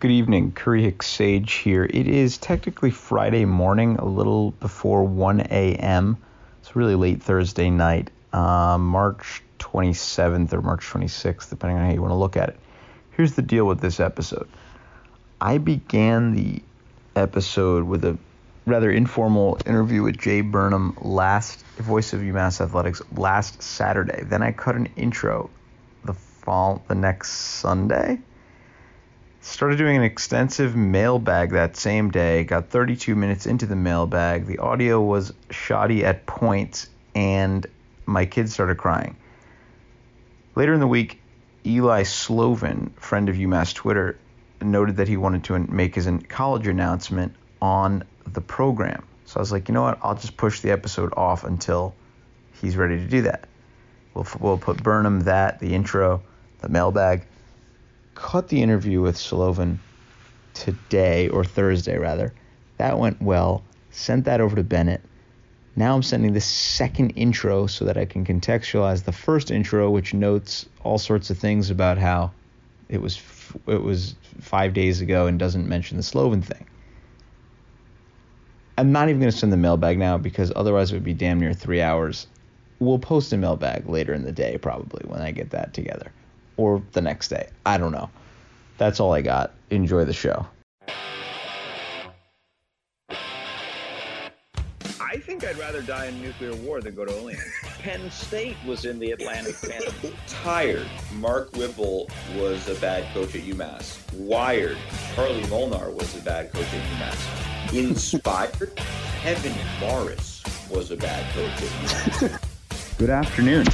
Good evening, Hicks Sage here. It is technically Friday morning, a little before 1 a.m. It's really late Thursday night, uh, March 27th or March 26th, depending on how you want to look at it. Here's the deal with this episode. I began the episode with a rather informal interview with Jay Burnham last voice of UMass Athletics last Saturday. Then I cut an intro the fall the next Sunday Started doing an extensive mailbag that same day. Got 32 minutes into the mailbag. The audio was shoddy at points, and my kids started crying. Later in the week, Eli Slovin, friend of UMass Twitter, noted that he wanted to make his college announcement on the program. So I was like, you know what? I'll just push the episode off until he's ready to do that. We'll, we'll put Burnham that, the intro, the mailbag, cut the interview with Slovin today or Thursday rather. That went well. Sent that over to Bennett. Now I'm sending the second intro so that I can contextualize the first intro, which notes all sorts of things about how it was it was five days ago and doesn't mention the Slovin thing. I'm not even going to send the mailbag now because otherwise it would be damn near three hours. We'll post a mailbag later in the day probably when I get that together or the next day. I don't know. That's all I got. Enjoy the show. I think I'd rather die in nuclear war than go to Olean. Penn State was in the Atlantic Canada. Tired. Mark Whipple was a bad coach at UMass. Wired. Charlie Molnar was a bad coach at UMass. Inspired. Kevin Morris was a bad coach at UMass. Good afternoon.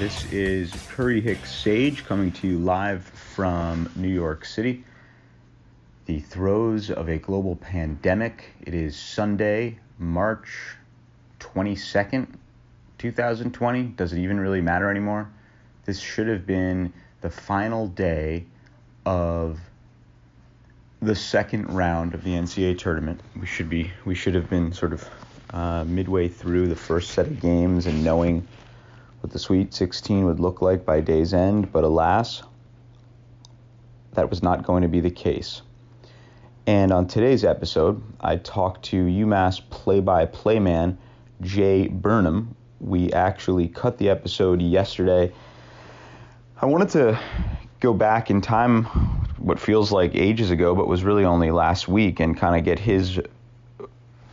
This is Curry Hicks Sage coming to you live from New York City. The throes of a global pandemic. It is Sunday, March 22nd, 2020. Does it even really matter anymore? This should have been the final day of the second round of the NCAA tournament. We should be we should have been sort of uh, midway through the first set of games and knowing what the Sweet 16 would look like by day's end, but alas, that was not going to be the case. And on today's episode, I talked to UMass play by play man Jay Burnham. We actually cut the episode yesterday. I wanted to go back in time, what feels like ages ago, but was really only last week, and kind of get his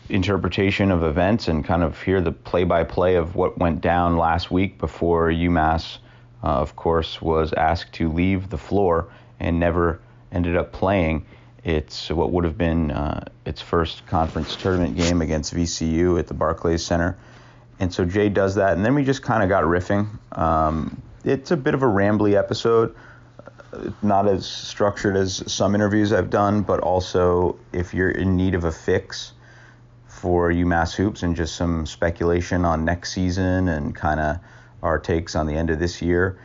interpretation of events and kind of hear the play by play of what went down last week before UMass, uh, of course, was asked to leave the floor and never ended up playing. It's what would have been uh, its first conference tournament game against VCU at the Barclays Center. And so Jay does that, and then we just kind of got riffing. Um, it's a bit of a rambly episode, not as structured as some interviews I've done, but also if you're in need of a fix, for UMass hoops and just some speculation on next season and kind of our takes on the end of this year.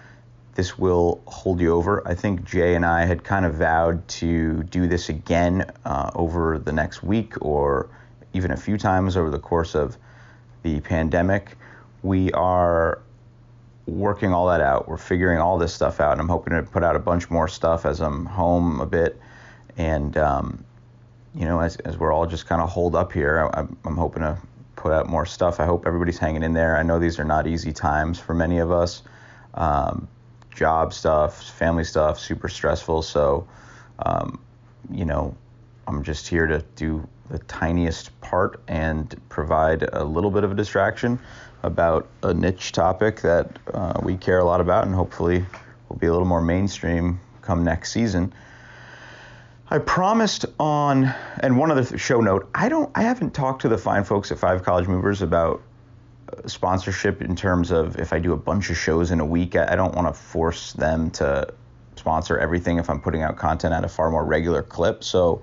This will hold you over. I think Jay and I had kind of vowed to do this again uh, over the next week or even a few times over the course of the pandemic. We are working all that out. We're figuring all this stuff out, and I'm hoping to put out a bunch more stuff as I'm home a bit and um, you know, as, as we're all just kind of holed up here, I, I'm hoping to put out more stuff. I hope everybody's hanging in there. I know these are not easy times for many of us. Um, job stuff, family stuff, super stressful. So, um, you know, I'm just here to do the tiniest part and provide a little bit of a distraction about a niche topic that uh, we care a lot about and hopefully will be a little more mainstream come next season. I promised on, and one other show note, I don't, I haven't talked to the fine folks at Five College Movers about uh, sponsorship in terms of if I do a bunch of shows in a week. I, I don't want to force them to sponsor everything if I'm putting out content at a far more regular clip. So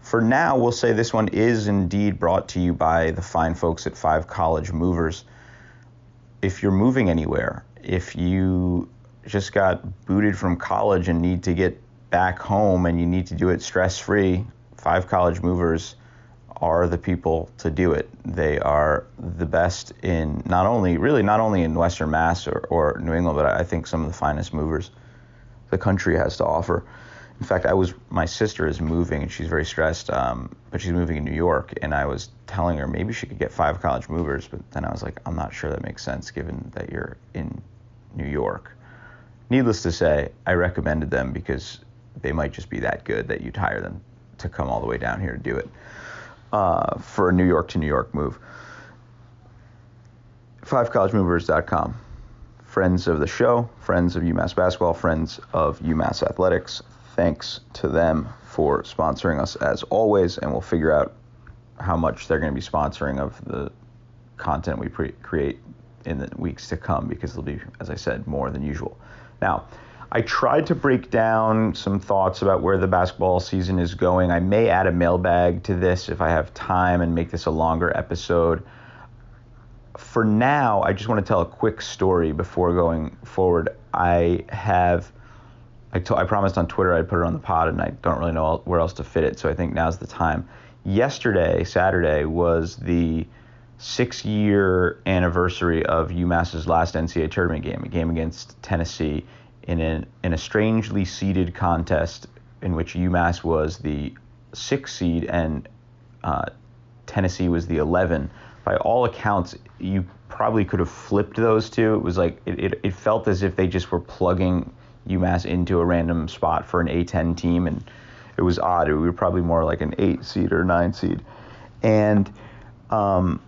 for now, we'll say this one is indeed brought to you by the fine folks at Five College Movers. If you're moving anywhere, if you just got booted from college and need to get back home and you need to do it stress free, Five College Movers are the people to do it. They are the best in not only, really, not only in Western Mass or, or New England, but I think some of the finest movers the country has to offer. in fact, I was my sister is moving and she's very stressed, um, but she's moving in New York, and I was telling her maybe she could get five college movers, but then I was like, I'm not sure that makes sense given that you're in New York. Needless to say, I recommended them because they might just be that good that you'd hire them to come all the way down here to do it uh, for a New York to New York move. FiveCollegeMovers.com. Friends of the show, friends of UMass basketball, friends of UMass athletics. Thanks to them for sponsoring us as always, and we'll figure out how much they're going to be sponsoring of the content we pre- create in the weeks to come because it'll be, as I said, more than usual. Now, I tried to break down some thoughts about where the basketball season is going. I may add a mailbag to this if I have time and make this a longer episode. For now, I just want to tell a quick story before going forward. I have, I, to, I promised on Twitter I'd put it on the pod, and I don't really know where else to fit it, so I think now's the time. Yesterday, Saturday, was the six year anniversary of UMass's last NCAA tournament game, a game against Tennessee in, an, in a strangely seeded contest in which UMass was the six seed and uh, Tennessee was the 11. By all accounts, you probably could have flipped those two. It was like it, it, it felt as if they just were plugging UMass into a random spot for an A10 team, and it was odd. We were probably more like an eight seed or nine seed, and um,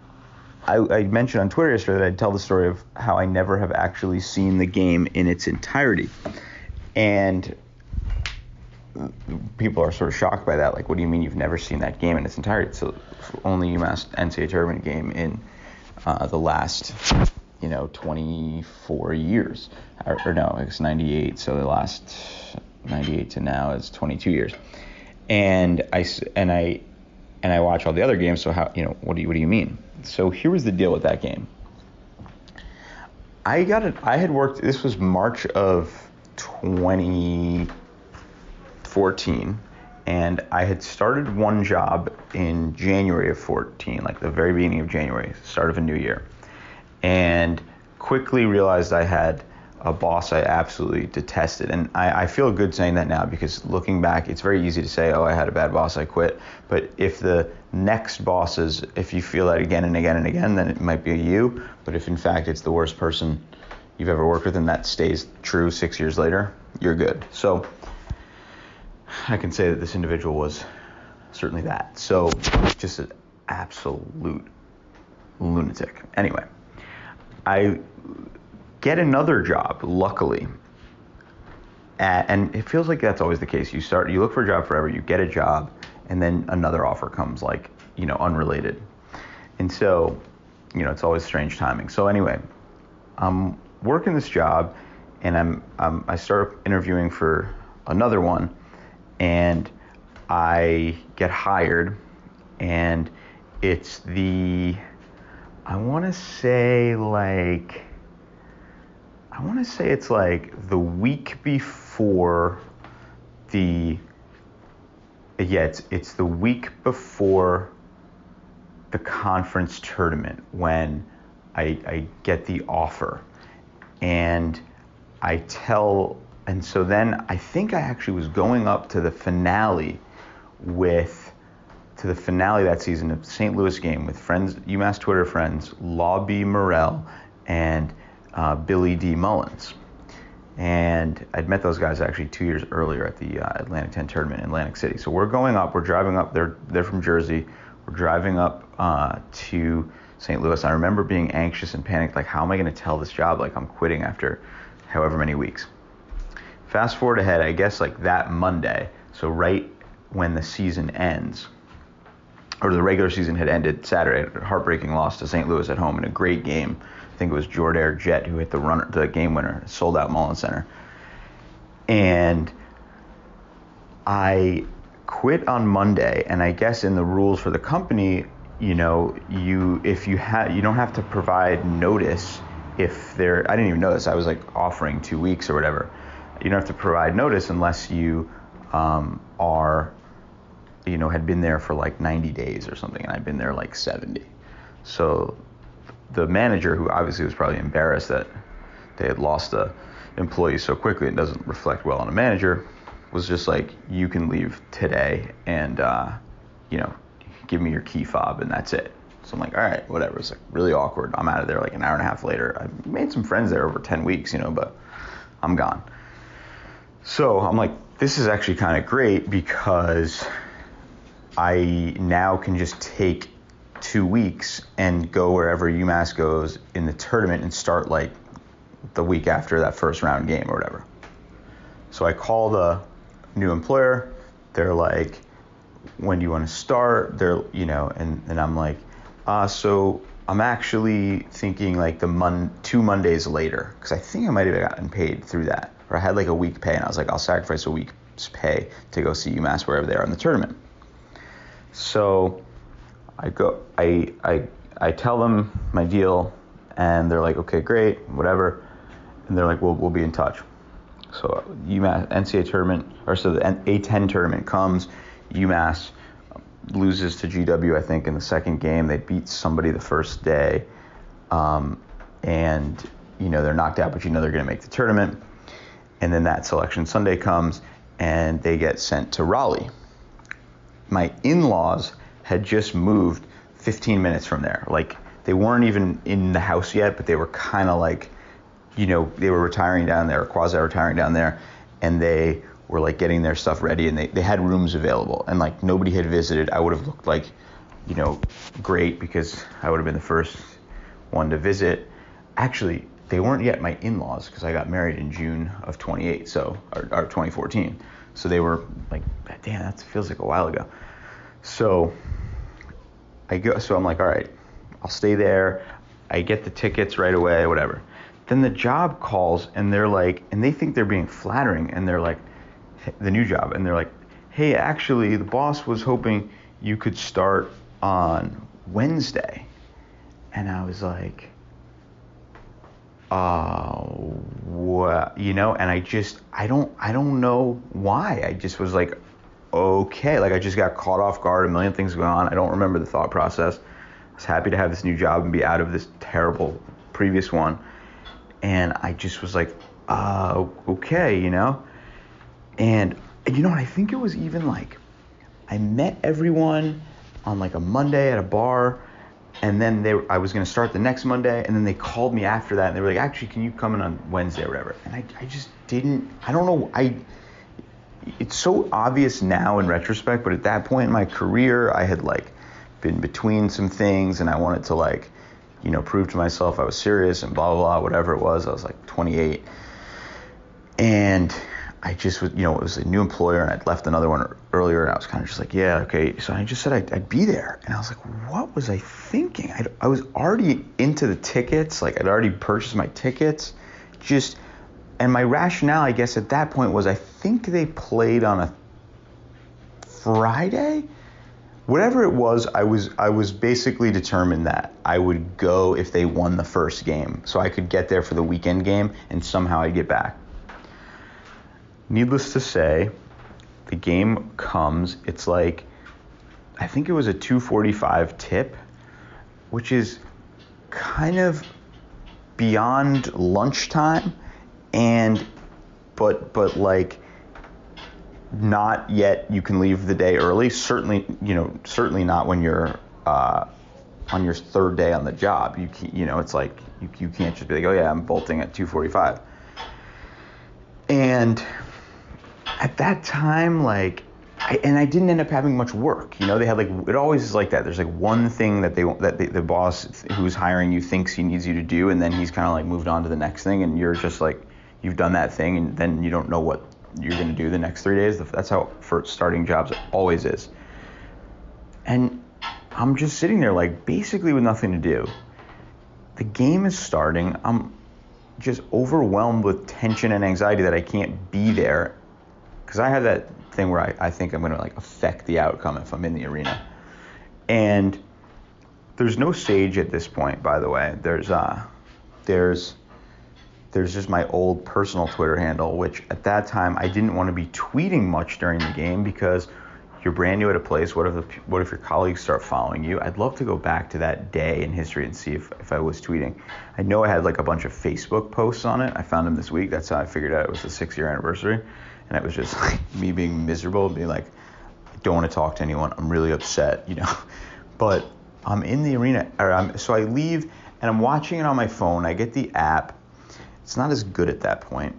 I, I, mentioned on Twitter yesterday that I'd tell the story of how I never have actually seen the game in its entirety. And people are sort of shocked by that. Like, what do you mean you've never seen that game in its entirety? It's the only UMass NCAA tournament game in uh, the last, you know, 24 years. Or, or no, it's 98. So the last 98 to now is 22 years. And I and I and I watch all the other games. So how you know what do you what do you mean? So here was the deal with that game. I got it. I had worked. This was March of 2014, and I had started one job in January of 14, like the very beginning of January, start of a new year, and quickly realized I had a boss I absolutely detested. And I, I, feel good saying that now because looking back, it's very easy to say, oh, I had a bad boss, I quit. But if the next bosses, if you feel that again and again and again, then it might be you. But if in fact it's the worst person you've ever worked with and that stays true six years later, you're good. So I can say that this individual was certainly that. So just an absolute lunatic. Anyway, I get another job, luckily. And it feels like that's always the case. You start, you look for a job forever, you get a job, and then another offer comes, like, you know, unrelated. And so, you know, it's always strange timing. So, anyway, I'm working this job, and I'm, I'm I start interviewing for another one, and I get hired, and it's the, I want to say, like, I want to say it's like the week before the yeah, it's it's the week before the conference tournament when I, I get the offer and I tell and so then I think I actually was going up to the finale with to the finale that season of St. Louis game with friends UMass Twitter friends Lobby Morrell and uh, Billy D. Mullins. And I'd met those guys actually two years earlier at the uh, Atlantic 10 tournament in Atlantic City. So we're going up, we're driving up, they're, they're from Jersey. We're driving up uh, to St. Louis. I remember being anxious and panicked, like, how am I going to tell this job? Like, I'm quitting after however many weeks. Fast forward ahead, I guess, like that Monday, so right when the season ends, or the regular season had ended Saturday, heartbreaking loss to St. Louis at home in a great game I think it was Jordair Jett who hit the runner, the game winner, sold out Mullins Center. And I quit on Monday, and I guess in the rules for the company, you know, you if you have you don't have to provide notice if there. I didn't even notice. I was like offering two weeks or whatever. You don't have to provide notice unless you um, are, you know, had been there for like 90 days or something, and I'd been there like 70. So the manager, who obviously was probably embarrassed that they had lost a employee so quickly, it doesn't reflect well on a manager, was just like, you can leave today and, uh, you know, give me your key fob and that's it. So I'm like, all right, whatever. It's like really awkward. I'm out of there like an hour and a half later. I made some friends there over 10 weeks, you know, but I'm gone. So I'm like, this is actually kind of great because I now can just take two weeks and go wherever UMass goes in the tournament and start like the week after that first round game or whatever. So I call the new employer. They're like, when do you want to start? They're, you know, and, and I'm like, uh, so I'm actually thinking like the mon- two Mondays later, because I think I might have gotten paid through that. Or I had like a week pay, and I was like, I'll sacrifice a week's pay to go see UMass wherever they are in the tournament. So I go, I, I, I tell them my deal, and they're like, okay, great, whatever. And they're like, well, we'll be in touch. So UMass NCAA tournament, or so the A10 tournament comes, UMass loses to GW, I think, in the second game. They beat somebody the first day, um, and you know they're knocked out, but you know they're going to make the tournament. And then that selection Sunday comes, and they get sent to Raleigh. My in-laws had just moved 15 minutes from there. Like they weren't even in the house yet, but they were kind of like, you know, they were retiring down there, quasi retiring down there, and they were like getting their stuff ready and they, they had rooms available and like nobody had visited. I would have looked like, you know, great because I would have been the first one to visit. Actually, they weren't yet my in-laws because I got married in June of 28, so or, or 2014. So they were like, damn, that feels like a while ago. So I go, so I'm like, all right, I'll stay there. I get the tickets right away, whatever. Then the job calls and they're like, and they think they're being flattering, and they're like, the new job, and they're like, hey, actually, the boss was hoping you could start on Wednesday. And I was like, uh, what, you know, and I just, I don't, I don't know why. I just was like, okay, like I just got caught off guard, a million things going on. I don't remember the thought process. I was happy to have this new job and be out of this terrible previous one. And I just was like, uh, okay, you know? And you know what? I think it was even like I met everyone on like a Monday at a bar, and then they I was gonna start the next Monday, and then they called me after that, and they were like, actually, can you come in on Wednesday or whatever? And I, I just didn't. I don't know. I it's so obvious now in retrospect, but at that point in my career, I had like been between some things, and I wanted to like you know prove to myself I was serious and blah blah blah whatever it was. I was like 28, and I just was, you know, it was a new employer and I'd left another one earlier and I was kind of just like, yeah, okay. So I just said I'd, I'd be there. And I was like, what was I thinking? I'd, I was already into the tickets. Like I'd already purchased my tickets. Just, and my rationale, I guess, at that point was I think they played on a Friday. Whatever it was, I was I was basically determined that I would go if they won the first game, so I could get there for the weekend game and somehow I'd get back. Needless to say, the game comes. It's like I think it was a 245 tip, which is kind of beyond lunchtime and but but like not yet you can leave the day early certainly you know certainly not when you're uh, on your third day on the job you can, you know it's like you, you can't just be like oh yeah i'm bolting at 245 and at that time like I, and I didn't end up having much work. You know, they had like it always is like that. There's like one thing that they that the boss who's hiring you thinks he needs you to do, and then he's kind of like moved on to the next thing, and you're just like you've done that thing, and then you don't know what you're gonna do the next three days. That's how for starting jobs always is. And I'm just sitting there like basically with nothing to do. The game is starting. I'm just overwhelmed with tension and anxiety that I can't be there because I have that thing where I, I think I'm going to like affect the outcome if I'm in the arena. And there's no sage at this point, by the way. There's uh, there's there's just my old personal Twitter handle, which at that time I didn't want to be tweeting much during the game because you're brand new at a place. What if the, what if your colleagues start following you? I'd love to go back to that day in history and see if, if I was tweeting. I know I had like a bunch of Facebook posts on it. I found them this week. That's how I figured out it was the six year anniversary. and it was just like me being miserable, being like, I don't want to talk to anyone. I'm really upset, you know. But I'm in the arena, or I'm, so I leave and I'm watching it on my phone. I get the app. It's not as good at that point,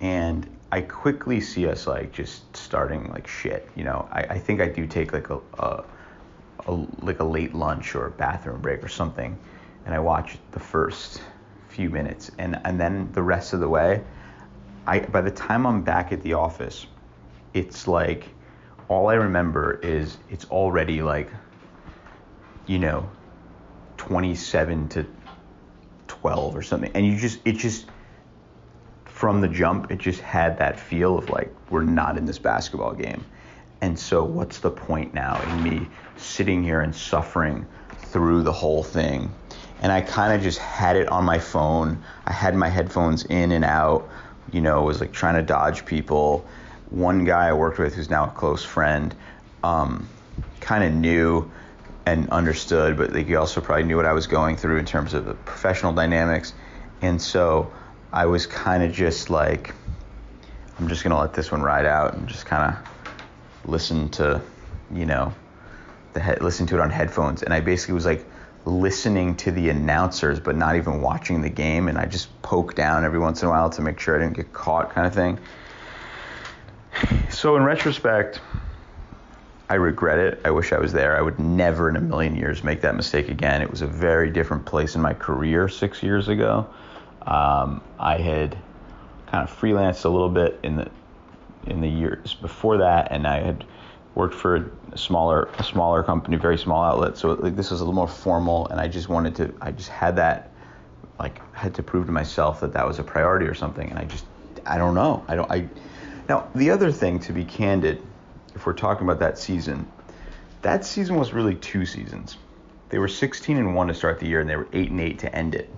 and I quickly see us like just starting like shit. You know, I, I think I do take like a, a, a like a late lunch or a bathroom break or something, and I watch the first few minutes, and and then the rest of the way, I by the time I'm back at the office, it's like all I remember is it's already like you know 27 to 12 or something. And you just it just from the jump it just had that feel of like we're not in this basketball game. And so what's the point now in me sitting here and suffering through the whole thing? And I kind of just had it on my phone. I had my headphones in and out you know was like trying to dodge people. One guy I worked with who's now a close friend um, kind of knew and understood, but like he also probably knew what I was going through in terms of the professional dynamics. And so I was kind of just like, I'm just gonna let this one ride out and just kind of listen to, you know, the head, listen to it on headphones. And I basically was like listening to the announcers, but not even watching the game. And I just poke down every once in a while to make sure I didn't get caught, kind of thing. So in retrospect, I regret it. I wish I was there. I would never in a million years make that mistake again. It was a very different place in my career six years ago. Um, I had kind of freelanced a little bit in the in the years before that, and I had worked for a smaller a smaller company, very small outlet. So like this was a little more formal, and I just wanted to. I just had that like had to prove to myself that that was a priority or something, and I just I don't know. I don't I. Now the other thing, to be candid if we're talking about that season, that season was really two seasons. They were 16 and 1 to start the year and they were 8 and 8 to end it.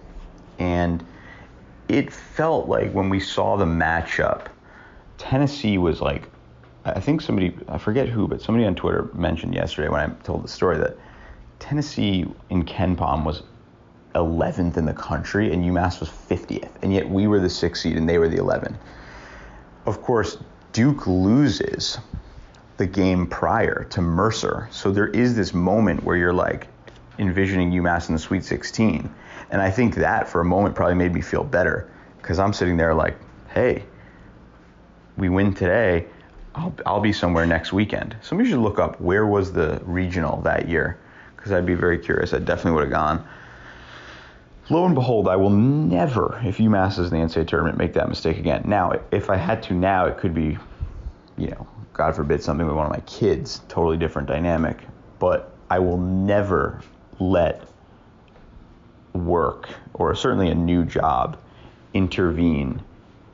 And it felt like when we saw the matchup, Tennessee was like I think somebody I forget who, but somebody on Twitter mentioned yesterday when I told the story that Tennessee in KenPom was 11th in the country and UMass was 50th, and yet we were the sixth seed and they were the 11. Of course, Duke loses the game prior to Mercer. So there is this moment where you're like envisioning UMass in the Sweet 16. And I think that for a moment probably made me feel better because I'm sitting there like, hey, we win today. I'll, I'll be somewhere next weekend. Somebody should look up where was the regional that year because I'd be very curious. I definitely would have gone. Lo and behold, I will never, if UMass is in the NCAA tournament, make that mistake again. Now, if I had to now, it could be, you know, God forbid, something with one of my kids, totally different dynamic. But I will never let work or certainly a new job intervene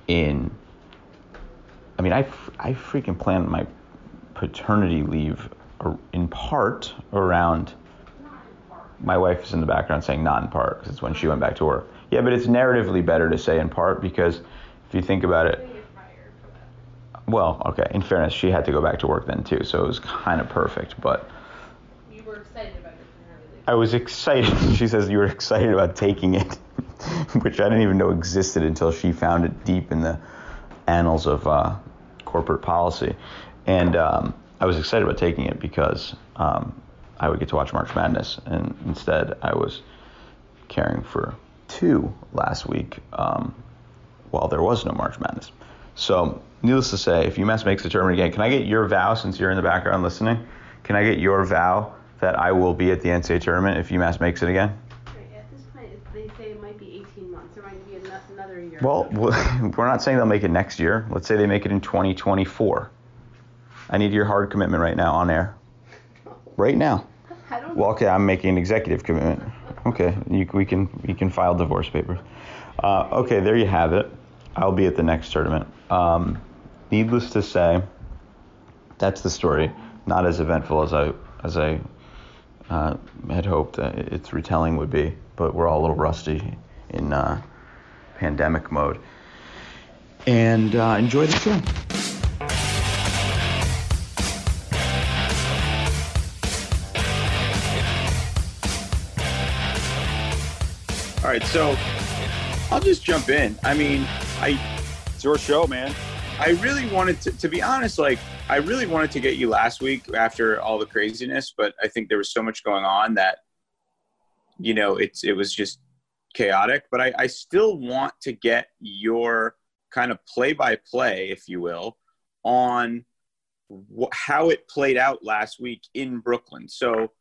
in. I mean, I, I freaking planned my paternity leave in part around. My wife is in the background saying not in part because it's when she went back to work. Yeah, but it's narratively better to say in part because if you think about it, well, okay. In fairness, she had to go back to work then too, so it was kind of perfect. But you were excited about your paternity leave. I was excited. She says you were excited about taking it, which I didn't even know existed until she found it deep in the annals of uh, corporate policy. And um, I was excited about taking it because um, I would get to watch March Madness, and instead I was caring for two last week um, while there was no March Madness. So needless to say, if UMass makes the tournament again, can I get your vow since you're in the background listening? Can I get your vow that I will be at the NCAA tournament if UMass makes it again? At this point, they say it might be 18 months. There might be another year. Well, we're not saying they'll make it next year. Let's say they make it in 2024. I need your hard commitment right now on air. Right now. I don't Well, okay, I'm making an executive commitment. Okay, you, we can we can file divorce papers. Uh, okay, there you have it. I'll be at the next tournament. Um, needless to say, that's the story. Not as eventful as I as I uh, had hoped its retelling would be, but we're all a little rusty in uh, pandemic mode. And uh, enjoy the show. All right, so I'll just jump in. I mean, I it's your show, man. I really wanted to, to be honest, like I really wanted to get you last week after all the craziness, but I think there was so much going on that, you know, it's it was just chaotic. But I, I still want to get your kind of play by play, if you will, on wh- how it played out last week in Brooklyn. So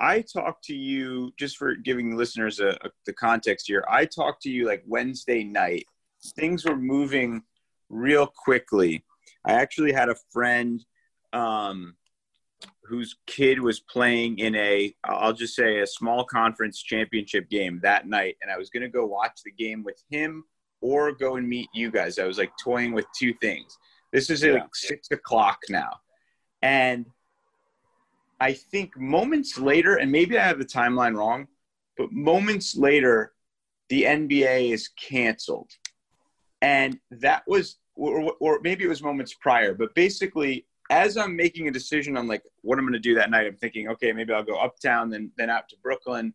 I talked to you just for giving listeners a, a, the context here. I talked to you like Wednesday night. Things were moving real quickly. I actually had a friend um, whose kid was playing in a, I'll just say, a small conference championship game that night, and I was going to go watch the game with him or go and meet you guys. I was like toying with two things. This is yeah. like six o'clock now, and I think moments later, and maybe I have the timeline wrong, but moments later, the NBA is canceled. And that was, or, or maybe it was moments prior, but basically, as I'm making a decision on like what I'm going to do that night, I'm thinking, okay, maybe I'll go uptown, then then out to Brooklyn,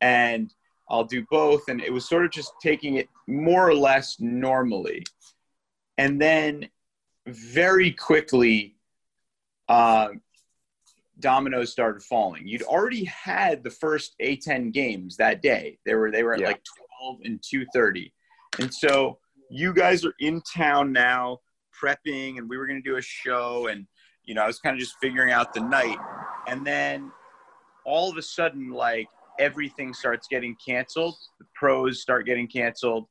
and I'll do both. And it was sort of just taking it more or less normally, and then very quickly, uh, dominoes started falling. You'd already had the first A10 games that day. They were they were at yeah. like 12 and 2:30. And so you guys are in town now prepping and we were going to do a show and you know, I was kind of just figuring out the night. And then all of a sudden like everything starts getting canceled. The pros start getting canceled.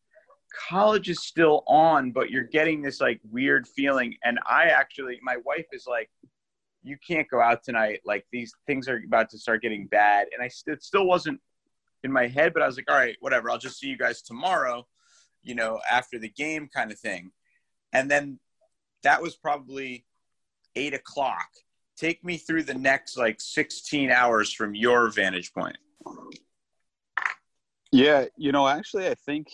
College is still on, but you're getting this like weird feeling and I actually my wife is like you can't go out tonight. Like these things are about to start getting bad. And I st- it still wasn't in my head, but I was like, all right, whatever. I'll just see you guys tomorrow, you know, after the game kind of thing. And then that was probably eight o'clock. Take me through the next like 16 hours from your vantage point. Yeah, you know, actually, I think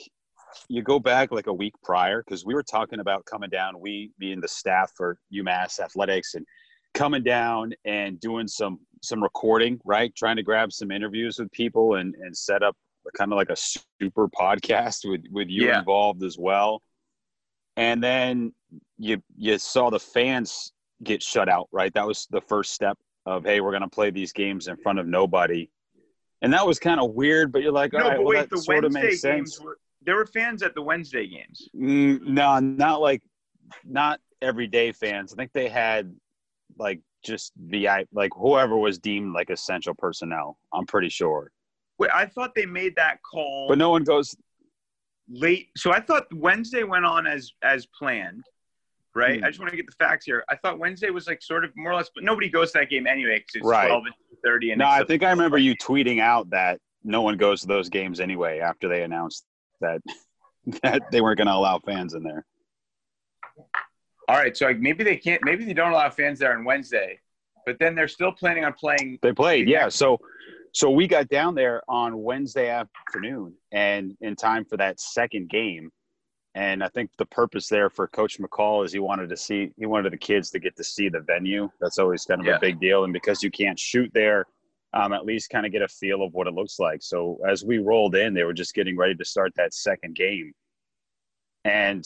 you go back like a week prior because we were talking about coming down. We, being the staff for UMass Athletics, and coming down and doing some some recording, right? Trying to grab some interviews with people and and set up kind of like a super podcast with with you yeah. involved as well. And then you you saw the fans get shut out, right? That was the first step of hey, we're going to play these games in front of nobody. And that was kind of weird, but you're like, all no, right, well, wait, that sort Wednesday of makes sense. Were, there were fans at the Wednesday games. Mm, no, not like, not everyday fans. I think they had like just the like whoever was deemed like essential personnel. I'm pretty sure. Wait, I thought they made that call, but no one goes late. So I thought Wednesday went on as as planned, right? Hmm. I just want to get the facts here. I thought Wednesday was like sort of more or less, but nobody goes to that game anyway because it's right. 12 and 30. And no, I think I remember you tweeting out that no one goes to those games anyway after they announced that that they weren't going to allow fans in there. All right, so like maybe they can't. Maybe they don't allow fans there on Wednesday, but then they're still planning on playing. They played, yeah. So, so we got down there on Wednesday afternoon, and in time for that second game. And I think the purpose there for Coach McCall is he wanted to see he wanted the kids to get to see the venue. That's always kind of yeah. a big deal, and because you can't shoot there, um, at least kind of get a feel of what it looks like. So as we rolled in, they were just getting ready to start that second game, and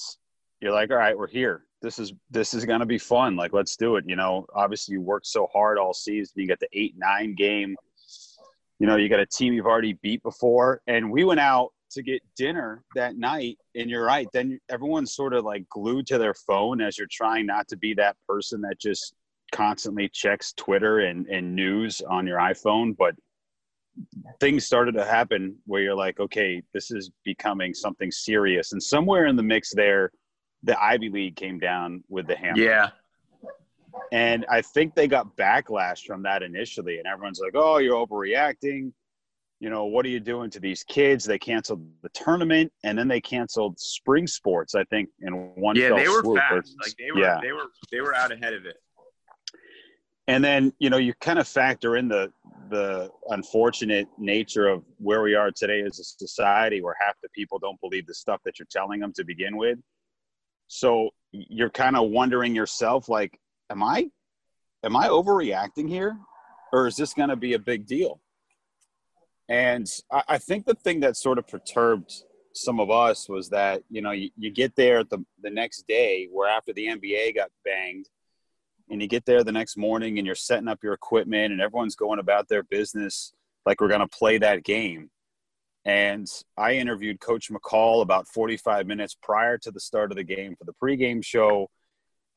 you're like, all right, we're here this is this is going to be fun. Like, let's do it. You know, obviously you worked so hard all season. You got the eight nine game. You know, you got a team you've already beat before, and we went out to get dinner that night. And you're right. Then everyone's sort of like glued to their phone as you're trying not to be that person that just constantly checks Twitter and, and news on your iPhone. But things started to happen where you're like, okay, this is becoming something serious. And somewhere in the mix there – the Ivy League came down with the hammer. Yeah. And I think they got backlash from that initially. And everyone's like, oh, you're overreacting. You know, what are you doing to these kids? They canceled the tournament and then they canceled spring sports, I think, in one Yeah, they were swoop. fast. Like they were yeah. they were they were out ahead of it. And then, you know, you kind of factor in the the unfortunate nature of where we are today as a society where half the people don't believe the stuff that you're telling them to begin with so you're kind of wondering yourself, like, am I, am I overreacting here, or is this going to be a big deal? And I, I think the thing that sort of perturbed some of us was that you know you, you get there the the next day where after the NBA got banged, and you get there the next morning and you're setting up your equipment and everyone's going about their business like we're going to play that game. And I interviewed Coach McCall about 45 minutes prior to the start of the game for the pregame show.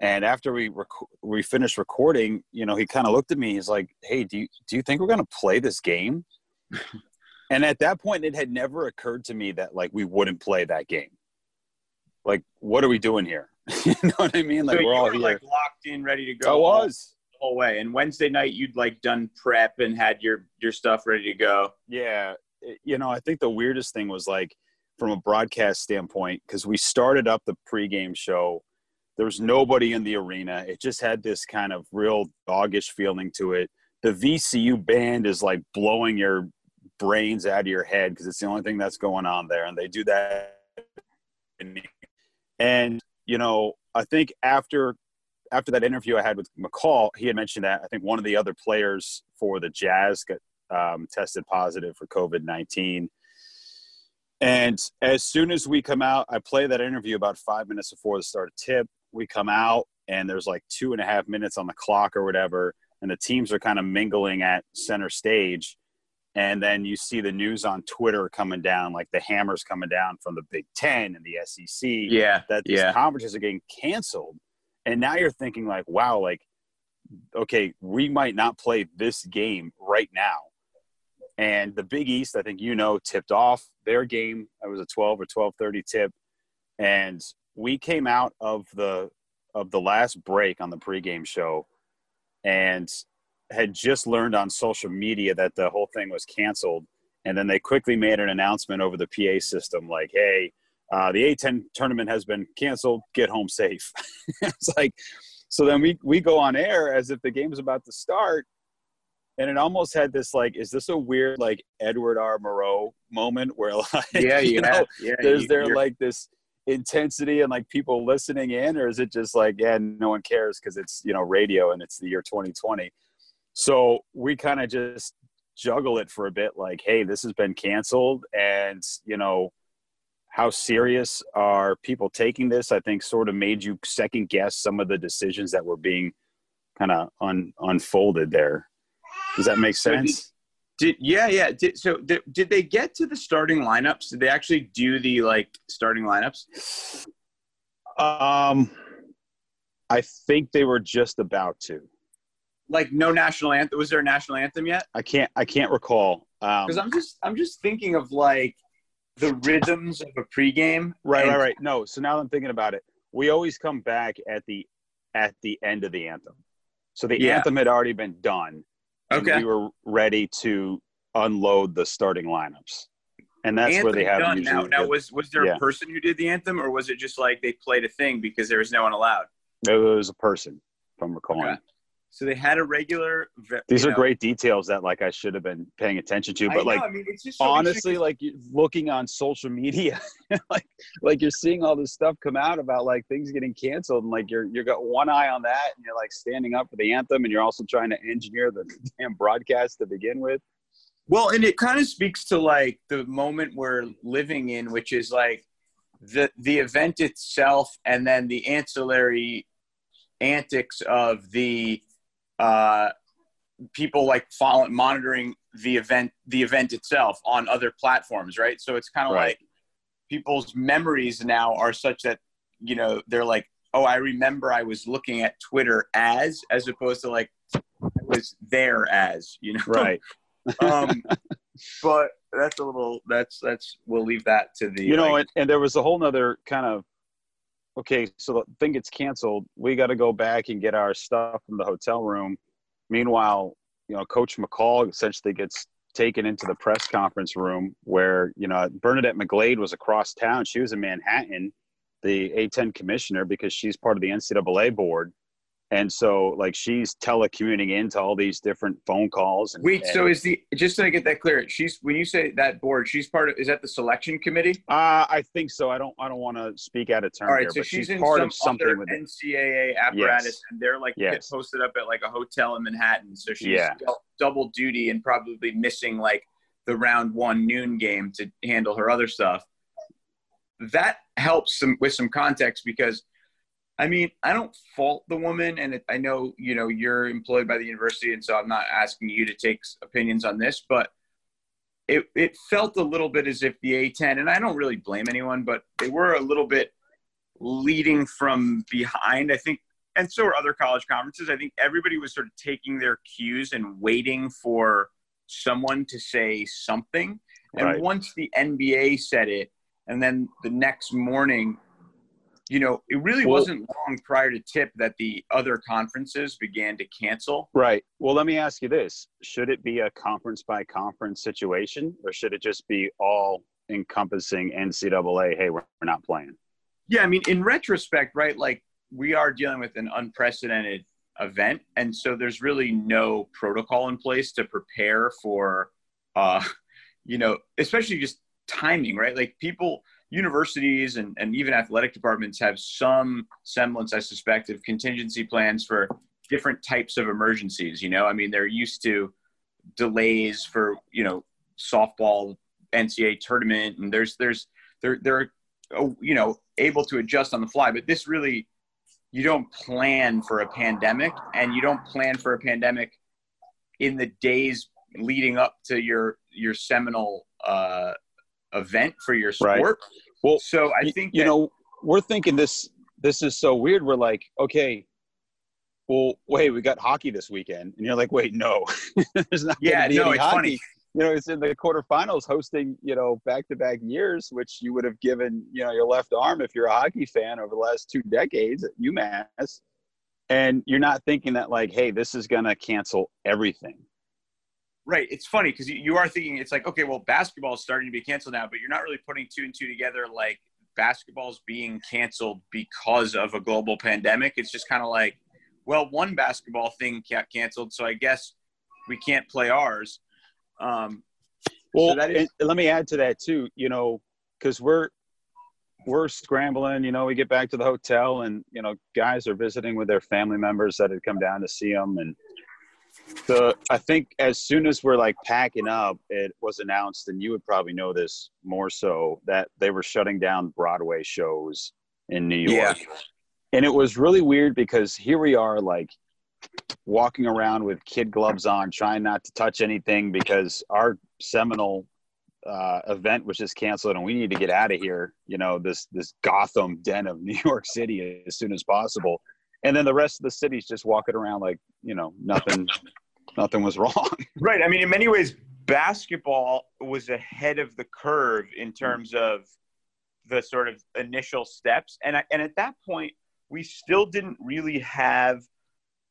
And after we rec- we finished recording, you know, he kind of looked at me. He's like, "Hey, do you do you think we're going to play this game?" and at that point, it had never occurred to me that like we wouldn't play that game. Like, what are we doing here? you know what I mean? Like so we're you all were here. like locked in, ready to go. I was. the whole way. And Wednesday night, you'd like done prep and had your your stuff ready to go. Yeah, you know, I think the weirdest thing was like from a broadcast standpoint because we started up the pregame show. There was nobody in the arena. It just had this kind of real doggish feeling to it. The VCU band is like blowing your brains out of your head because it's the only thing that's going on there, and they do that. And you know, I think after after that interview I had with McCall, he had mentioned that I think one of the other players for the Jazz got um, tested positive for COVID 19. And as soon as we come out, I play that interview about five minutes before the start of tip. We come out, and there's like two and a half minutes on the clock or whatever, and the teams are kind of mingling at center stage. And then you see the news on Twitter coming down, like the hammers coming down from the Big Ten and the SEC Yeah, that these yeah. conferences are getting canceled. And now you're thinking like, wow, like, okay, we might not play this game right now. And the Big East, I think you know, tipped off their game. It was a 12 or 12:30 tip, and we came out of the of the last break on the pregame show, and had just learned on social media that the whole thing was canceled. And then they quickly made an announcement over the PA system, like, "Hey, uh, the A10 tournament has been canceled. Get home safe." it's like, so then we we go on air as if the game's about to start, and it almost had this like, is this a weird like Edward R. Murrow moment where like, Yeah, you know, yeah, there's you- there like this intensity and like people listening in, or is it just like, yeah, no one cares because it's you know radio and it's the year 2020. So we kind of just juggle it for a bit, like, hey, this has been canceled, and you know how serious are people taking this? I think sort of made you second guess some of the decisions that were being kind of un, unfolded there. Does that make sense? Did yeah yeah did, so did, did they get to the starting lineups? Did they actually do the like starting lineups? Um, I think they were just about to. Like no national anthem? Was there a national anthem yet? I can't. I can't recall. Um, Because I'm just I'm just thinking of like the rhythms of a pregame. right, and- right, right. No. So now I'm thinking about it. We always come back at the at the end of the anthem. So the Yeah. anthem had already been done. Okay. We were ready to unload the starting lineups, and that's where they Anthem have done. Now, now was was there Yeah. a person who did the anthem, or was it just like they played a thing because there was no one allowed? No it was a person, if I'm recalling. Okay. So they had a regular. These are know- great details that like I should have been paying attention to, I but know, like I mean, so honestly like looking on social media like like you're seeing all this stuff come out about like things getting canceled and like you're you got one eye on that and you're like standing up for the anthem and you're also trying to engineer the damn broadcast to begin with Well, and it kind of speaks to like the moment we're living in, which is like the the event itself, and then the ancillary antics of the uh, people like following, monitoring the event, the event itself on other platforms, right? So it's kind of Right. like people's memories now are such that you know they're like, oh, I remember I was looking at Twitter as, as opposed to like I was there as, you know, right um, but that's a little. That's that's. We'll leave that to the. you know like, and, and there was a whole nother kind of okay so the thing gets canceled. We got to go back and get our stuff from the hotel room. Meanwhile you know coach mccall essentially gets taken into the press conference room where you know bernadette mcglade was across town. She was in manhattan the a10 commissioner because she's part of the ncaa board and so like she's telecommuting into all these different phone calls and, wait. and- So is the just to get that clear? She's when you say that board, she's part of. Is that the selection committee? uh, i think so i don't i don't want to speak out of turn All right. here, So but she's, she's in part some of something with it. NCAA apparatus, Yes. and they're like Yes. posted up at like a hotel in Manhattan. So she's Yeah. double duty and probably missing like the round one noon game to handle her other stuff. that helps some with some context because I mean, I don't fault the woman, and I know you know you're employed by the university, and so I'm not asking you to take opinions on this, but it it felt a little bit as if the A10, and I don't really blame anyone, but they were a little bit leading from behind. I think, and so are other college conferences. I think everybody was sort of taking their cues and waiting for someone to say something, and once the NBA said it, and then the next morning you know, it really Well- wasn't long prior to tip that the other conferences began to cancel. Right. Well, let me ask you this: Should it be a conference by conference situation, or should it just be all encompassing NCAA? Hey, we're, we're not playing. Yeah, I mean, in retrospect, right? Like we are dealing with an unprecedented event, and so there's really no protocol in place to prepare for, uh, you know, especially just timing, right? Like people, universities, and and even athletic departments have some semblance, I suspect, of contingency plans for different types of emergencies. You know, I mean, they're used to delays for you know softball NCAA tournament, and there's there's they're they're oh, you know able to adjust on the fly. But this really you don't plan for a pandemic, and you don't plan for a pandemic in the days leading up to your your seminal uh, event for your Right. sport. Well, So I think you that- know we're thinking this this is so weird we're like okay well wait we got hockey this weekend and you're like wait no there's not Yeah, no, any it's hockey. funny. you know it's in the quarterfinals hosting you know back-to-back years which you would have given you know your left arm if you're a hockey fan over the last two decades at umass and you're not thinking that like hey this is gonna cancel everything Right. It's funny because you, you are thinking it's like, okay, well, basketball is starting to be canceled now, but you're not really putting two and two together like basketball's being canceled because of a global pandemic. It's just kind of like, well, one basketball thing got canceled, so I guess we can't play ours. Um, Well, is- and let me add to that too. You know, because we're we're scrambling. You know, we get back to the hotel, and you know, guys are visiting with their family members that had come down to see them. And the I think as soon as we're like packing up, it was announced, and you would probably know this more so that they were shutting down Broadway shows in New York. Yeah. And it was really weird because here we are, like walking around with kid gloves on, trying not to touch anything because our seminal uh, event was just canceled and we need to get out of here. You know, this this Gotham den of New York City as soon as possible. And then the rest of the city's just walking around like you know nothing, nothing was wrong. Right. I mean, in many ways, basketball was ahead of the curve in hmm. terms of the sort of initial steps, and I, and at that point, we still didn't really have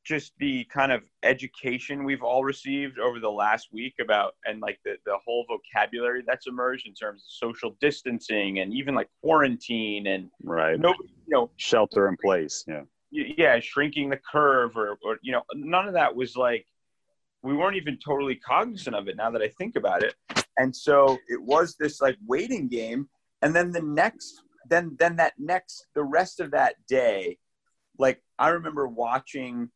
just the kind of education we've all received over the last week about and like the, the whole vocabulary that's emerged in terms of social distancing and even like quarantine and Right. no you know Shelter in place. Yeah. Yeah, shrinking the curve or, or, you know, none of that was like, we weren't even totally cognizant of it now that I think about it. And so it was this like waiting game. And then the next, then, then that next, the rest of that day, like I remember watching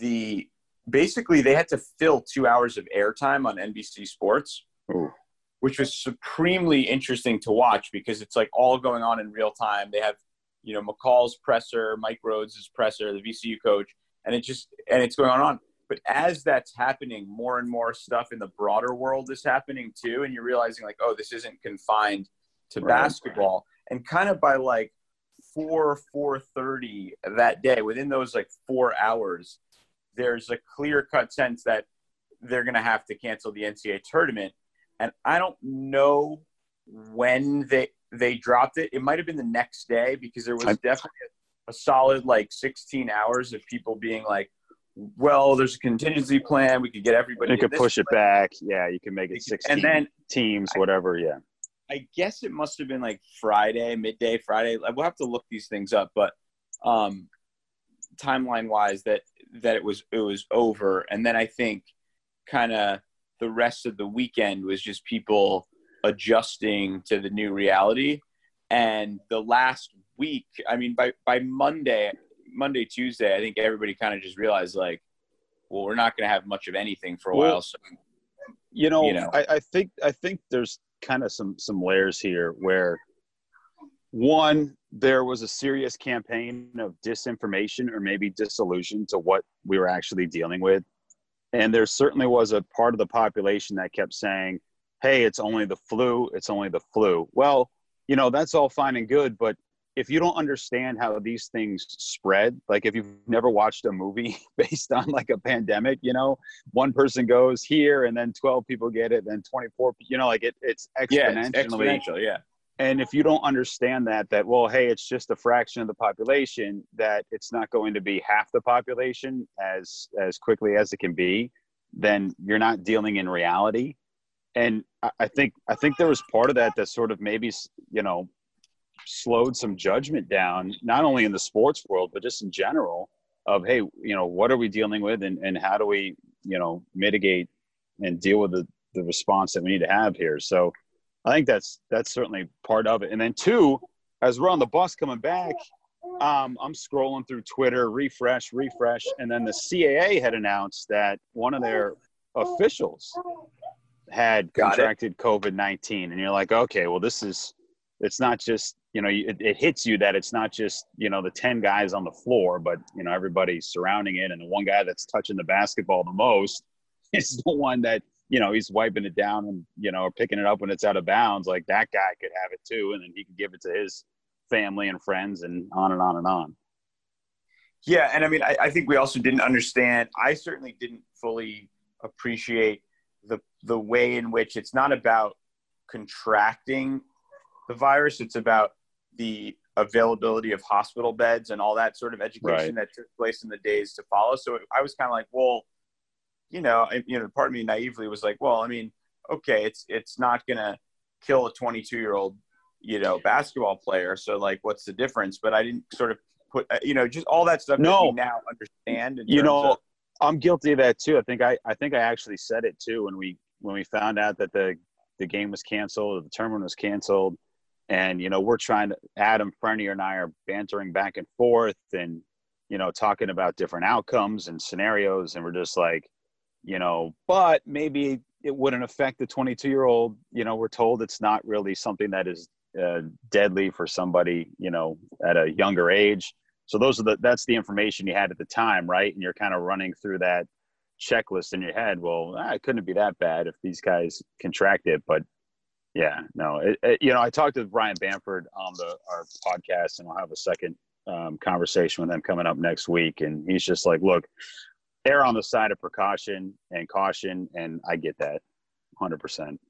the, basically they had to fill two hours of airtime on NBC Sports Ooh. which was supremely interesting to watch because it's like all going on in real time. They have, you know, McCall's presser, Mike Rhodes' presser, the VCU coach, and it just and it's going on. But as that's happening, more and more stuff in the broader world is happening too, and you're realizing like, oh, this isn't confined to Right. basketball. And kind of by like four four thirty that day, within those like four hours, there's a clear cut sense that they're going to have to cancel the NCAA tournament and I don't know when they they dropped it. It might have been the next day because there was I- definitely a, a solid like 16 hours of people being like, "Well, there's a contingency plan. We could get everybody." You could push it back. Yeah, you can make it And then teams, whatever. Yeah. I guess it must have been like Friday, midday Friday. We'll have to look these things up, but um, timeline wise, that that it was it was over, and then I think kind of the rest of the weekend was just people adjusting to the new reality, and the last week, I mean, by by Monday, Monday Tuesday, I think everybody kind of just realized like, well, we're not going to have much of anything for a Well, while, so you know, You know. I, I think I think there's kind of some some layers here where one, there was a serious campaign of disinformation or maybe disillusion to what we were actually dealing with. And there certainly was a part of the population that kept saying, hey, it's only the flu, it's only the flu. Well, you know, that's all fine and good, but if you don't understand how these things spread, like if you've never watched a movie based on like a pandemic, you know, one person goes here and then 12 people get it, then 24, you know, like it, it's exponentially. Yeah, it's exponential. Yeah. And if you don't understand that, that, well, hey, it's just a fraction of the population, that it's not going to be half the population as, as quickly as it can be, then you're not dealing in reality. And I, think, I think there was part of that that sort of maybe, you know, slowed some judgment down, not only in the sports world, but just in general of, hey, you know, what are we dealing with and, and how do we, you know, mitigate and deal with the, the response that we need to have here. So I think that's, that's certainly part of it. And then two, as we're on the bus coming back, um, I'm scrolling through Twitter, refresh, refresh. And then the CAA had announced that one of their officials had contracted COVID 19. And you're like, okay, well, this is, it's not just you know it, it, hits you that it's not just you know the 10 guys on the floor but you know everybody surrounding it and the one guy that's touching the basketball the most is the one that you know he's wiping it down and you know picking it up when it's out of bounds like that guy could have it too and then he could give it to his family and friends and on and on and on yeah and i mean I, I think we also didn't understand i certainly didn't fully appreciate the the way in which it's not about contracting the virus. It's about the availability of hospital beds and all that sort of education right. that took place in the days to follow. So I was kind of like, well, you know, I, you know, part of me naively was like, well, I mean, okay, it's it's not gonna kill a 22 year old, you know, basketball player. So like, what's the difference? But I didn't sort of put, uh, you know, just all that stuff. No, now understand. You know, of- I'm guilty of that too. I think I I think I actually said it too when we when we found out that the the game was canceled, the tournament was canceled. And you know we're trying to adam Fernier and i are bantering back and forth and you know talking about different outcomes and scenarios. And we're just like you know but maybe it wouldn't affect the 22 year old you know we're told it's not really something that is uh, deadly for somebody you know at a younger age so those are the that's the information you had at the time right and you're kind of running through that checklist in your head well ah, it couldn't be that bad if these guys contract it but yeah, no, it, it, you know, I talked to Brian Bamford on the our podcast, and we'll have a second um, conversation with him coming up next week. And he's just like, look, err on the side of precaution and caution, and I get that, hundred percent.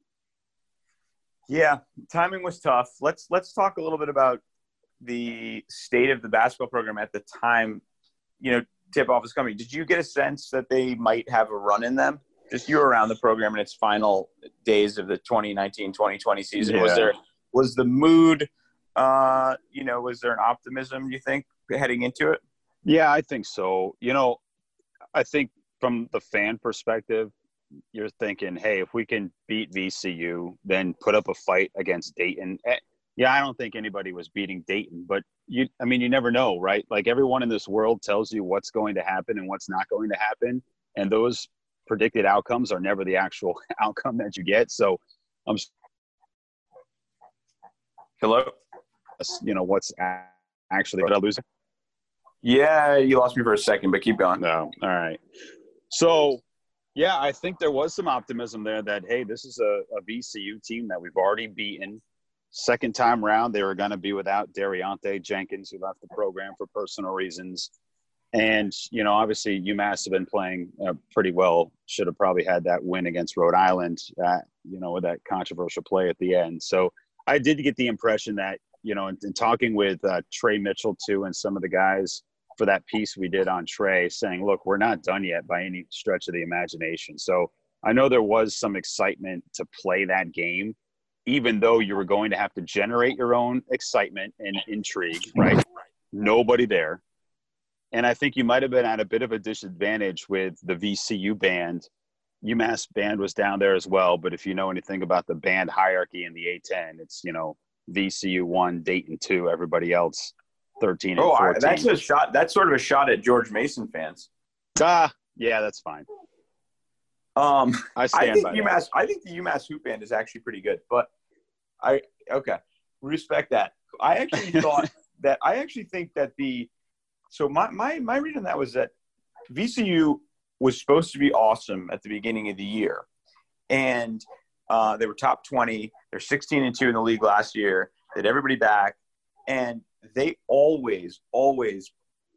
Yeah, timing was tough. Let's let's talk a little bit about the state of the basketball program at the time. You know, tip off is coming. Did you get a sense that they might have a run in them? just you were around the program in its final days of the 2019-2020 season. Yeah. Was there was the mood? Uh, you know, was there an optimism? You think heading into it? Yeah, I think so. You know, I think from the fan perspective, you're thinking, hey, if we can beat VCU, then put up a fight against Dayton. Yeah, I don't think anybody was beating Dayton, but you, I mean, you never know, right? Like everyone in this world tells you what's going to happen and what's not going to happen. And those predicted outcomes are never the actual outcome that you get. So I'm hello. You know what's actually did I lose? Yeah, you lost me for a second, but keep going. No, all right. So yeah, I think there was some optimism there that hey, this is a, a VCU team that we've already beaten. Second time round, they were going to be without De'Riante Jenkins, who left the program for personal reasons. And, you know, obviously UMass have been playing uh, pretty well. Should have probably had that win against Rhode Island, uh, you know, with that controversial play at the end. So I did get the impression that, you know, in, in talking with uh, Tre Mitchell too and some of the guys for that piece we did on Tre, saying, look, we're not done yet by any stretch of the imagination. So I know there was some excitement to play that game, even though you were going to have to generate your own excitement and intrigue, right? Nobody there and I think you might have been at a bit of a disadvantage with the VCU band. UMass band was down there as well, but if you know anything about the band hierarchy in the A10, it's you know VCU one, Dayton two, everybody else thirteen. oh, 14. that's a shot. That's sort of a shot at George Mason fans. Ah, yeah, that's fine. Um, I, I think UMass. That. I think the UMass hoop band is actually pretty good, but I okay respect that. I actually thought that I actually think that the so my my my read on that was that VCU was supposed to be awesome at the beginning of the year, and uh, they were top twenty. They're sixteen and two in the league last year. They had everybody back, and they always always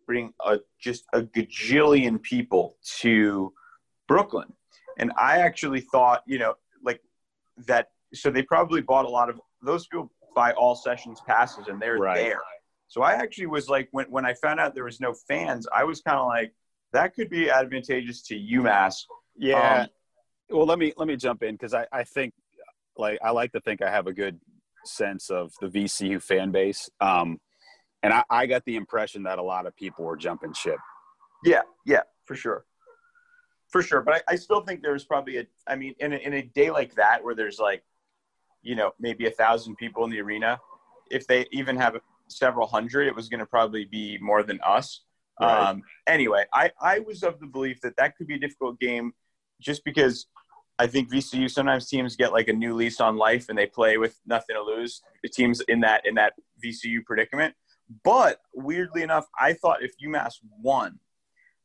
bring a just a gajillion people to Brooklyn. And I actually thought, you know, like that. So they probably bought a lot of those people buy all sessions passes, and they're Right. there. So I actually was like, when when I found out there was no fans, I was kind of like, that could be advantageous to UMass. Yeah. Um, well, let me let me jump in because I, I think like I like to think I have a good sense of the VCU fan base. Um, and I, I got the impression that a lot of people were jumping ship. Yeah, yeah, for sure. For sure. But I, I still think there's probably a, I mean, in a, in a day like that where there's like, you know, maybe a thousand people in the arena, if they even have several hundred, it was going to probably be more than us. Right. Um, anyway, I, I was of the belief that that could be a difficult game just because I think VCU sometimes teams get like a new lease on life and they play with nothing to lose. The teams in that in that VCU predicament. But weirdly enough, I thought if UMass won,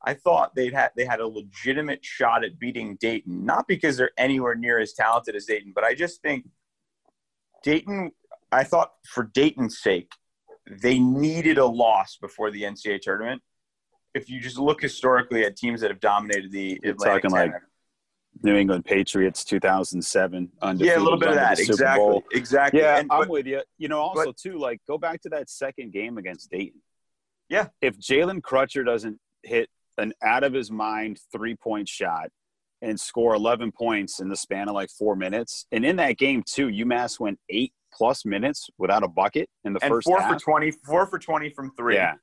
I thought they'd had they had a legitimate shot at beating Dayton. Not because they're anywhere near as talented as Dayton, but I just think Dayton. I thought for Dayton's sake, they needed a loss before the NCAA tournament. If you just look historically at teams that have dominated the You're Atlantic talking like 10, New England Patriots 2007 undefeated. yeah, a little bit of that, exactly, Bowl. exactly. Yeah, And- I'm but- with you. You know, also too, like go back to that second game against Dayton. Yeah. If Jalen Crutcher doesn't hit an out of his mind three point shot and score 11 points in the span of like four minutes, and in that game too, UMass went eight plus minutes without a bucket in the and first four half. for 20, four for 20 from three. Yeah.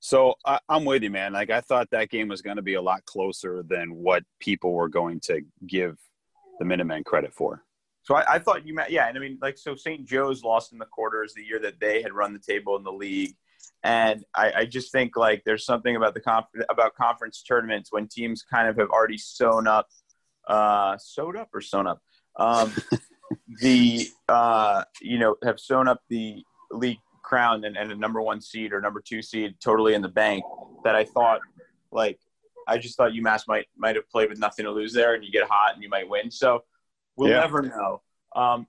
So I, I'm with you, man. Like I thought that game was going to be a lot closer than what people were going to give the Minutemen credit for. So I, I thought you yeah. And I mean, like, so St. Joe's lost in the quarters the year that they had run the table in the league. And I, I just think like there's something about the conf- about conference tournaments when teams kind of have already sewn up, uh, sewed up or sewn up, um, the uh, you know have sewn up the league crown and, and a number one seed or number two seed totally in the bank. That I thought like I just thought UMass might might have played with nothing to lose there, and you get hot and you might win. So we'll Yeah. never know. Um,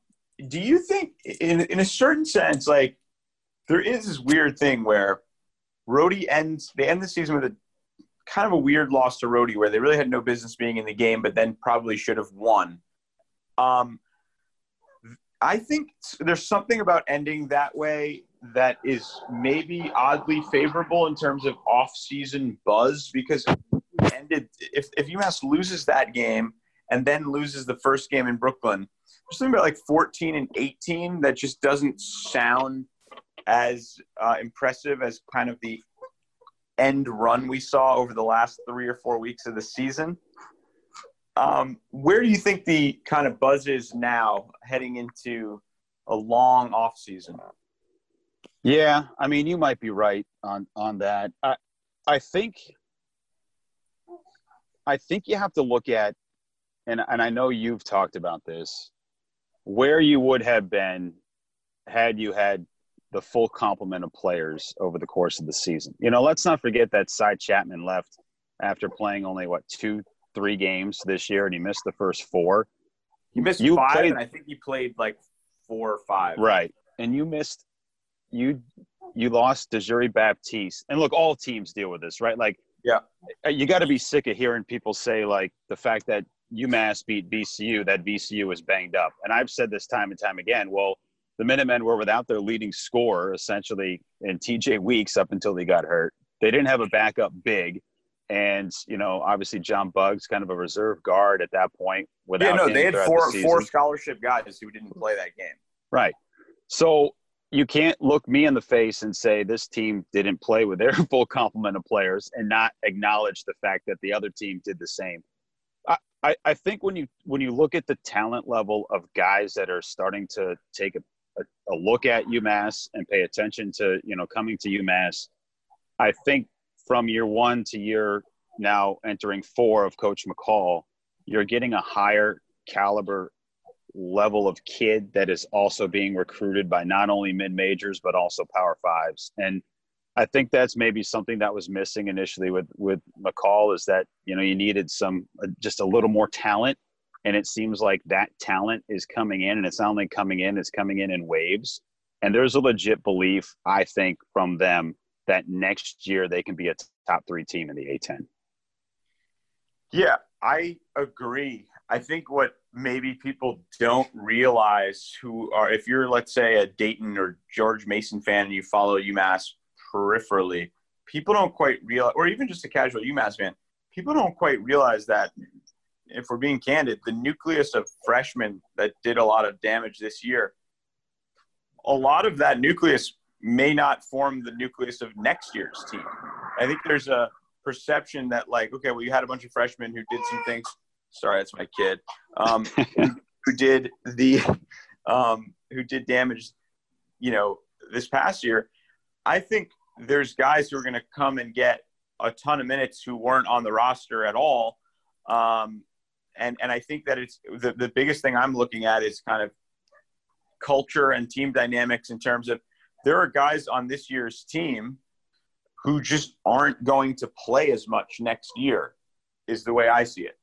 do you think, in in a certain sense, like there is this weird thing where Rhodey ends they end the season with a kind of a weird loss to Rhodey, where they really had no business being in the game, but then probably should have won. Um, I think there's something about ending that way that is maybe oddly favorable in terms of off-season buzz because ended if if UMass loses that game and then loses the first game in Brooklyn, there's something about like 14 and 18 that just doesn't sound as uh, impressive as kind of the end run we saw over the last three or four weeks of the season. Um, where do you think the kind of buzz is now heading into a long off season? Yeah, I mean, you might be right on on that. I I think I think you have to look at, and and I know you've talked about this, where you would have been had you had the full complement of players over the course of the season. You know, let's not forget that Sy Chatman left after playing only what two, three games this year, and he missed the first four. He missed You five, played- and I think he played like four or five. Right. And you missed you you lost Desiree Baptiste. And look, all teams deal with this, right? Like Yeah. uh, you got to be sick of hearing people say like the fact that UMass beat VCU, that VCU is banged up. And I've said this time and time again. Well, the Minutemen were without their leading scorer essentially in TJ Weeks up until he got hurt. They didn't have a backup big. And, you know, obviously John Buggs, kind of a reserve guard at that point. Without Yeah, no, they had four the four scholarship guys who didn't play that game. Right. So you can't look me in the face and say this team didn't play with their full complement of players and not acknowledge the fact that the other team did the same. I, I, I think when you when you look at the talent level of guys that are starting to take a, a, a look at UMass and pay attention to, you know, coming to UMass, I think from year one to year now entering four of Coach McCall, you're getting a higher caliber level of kid that is also being recruited by not only mid majors but also Power Fives. And I think that's maybe something that was missing initially with with McCall is that you know you needed some uh, just a little more talent, and it seems like that talent is coming in, and it's not only coming in, it's coming in in waves. And there's a legit belief, I think, from them that next year they can be a top three team in the A10. Yeah, I agree. I think what maybe people don't realize who are, if you're, let's say, a Dayton or George Mason fan and you follow UMass peripherally, people don't quite realize, or even just a casual UMass fan, people don't quite realize that, if we're being candid, the nucleus of freshmen that did a lot of damage this year, a lot of that nucleus may not form the nucleus of next year's team. I think there's a perception that, like, okay, well, you had a bunch of freshmen who did some things. Sorry, that's my kid. Um, who did the, um, who did damage, you know, this past year. I think there's guys who are going to come and get a ton of minutes who weren't on the roster at all. Um, and, and I think that it's the, the biggest thing I'm looking at is kind of culture and team dynamics in terms of there are guys on this year's team who just aren't going to play as much next year is the way I see it.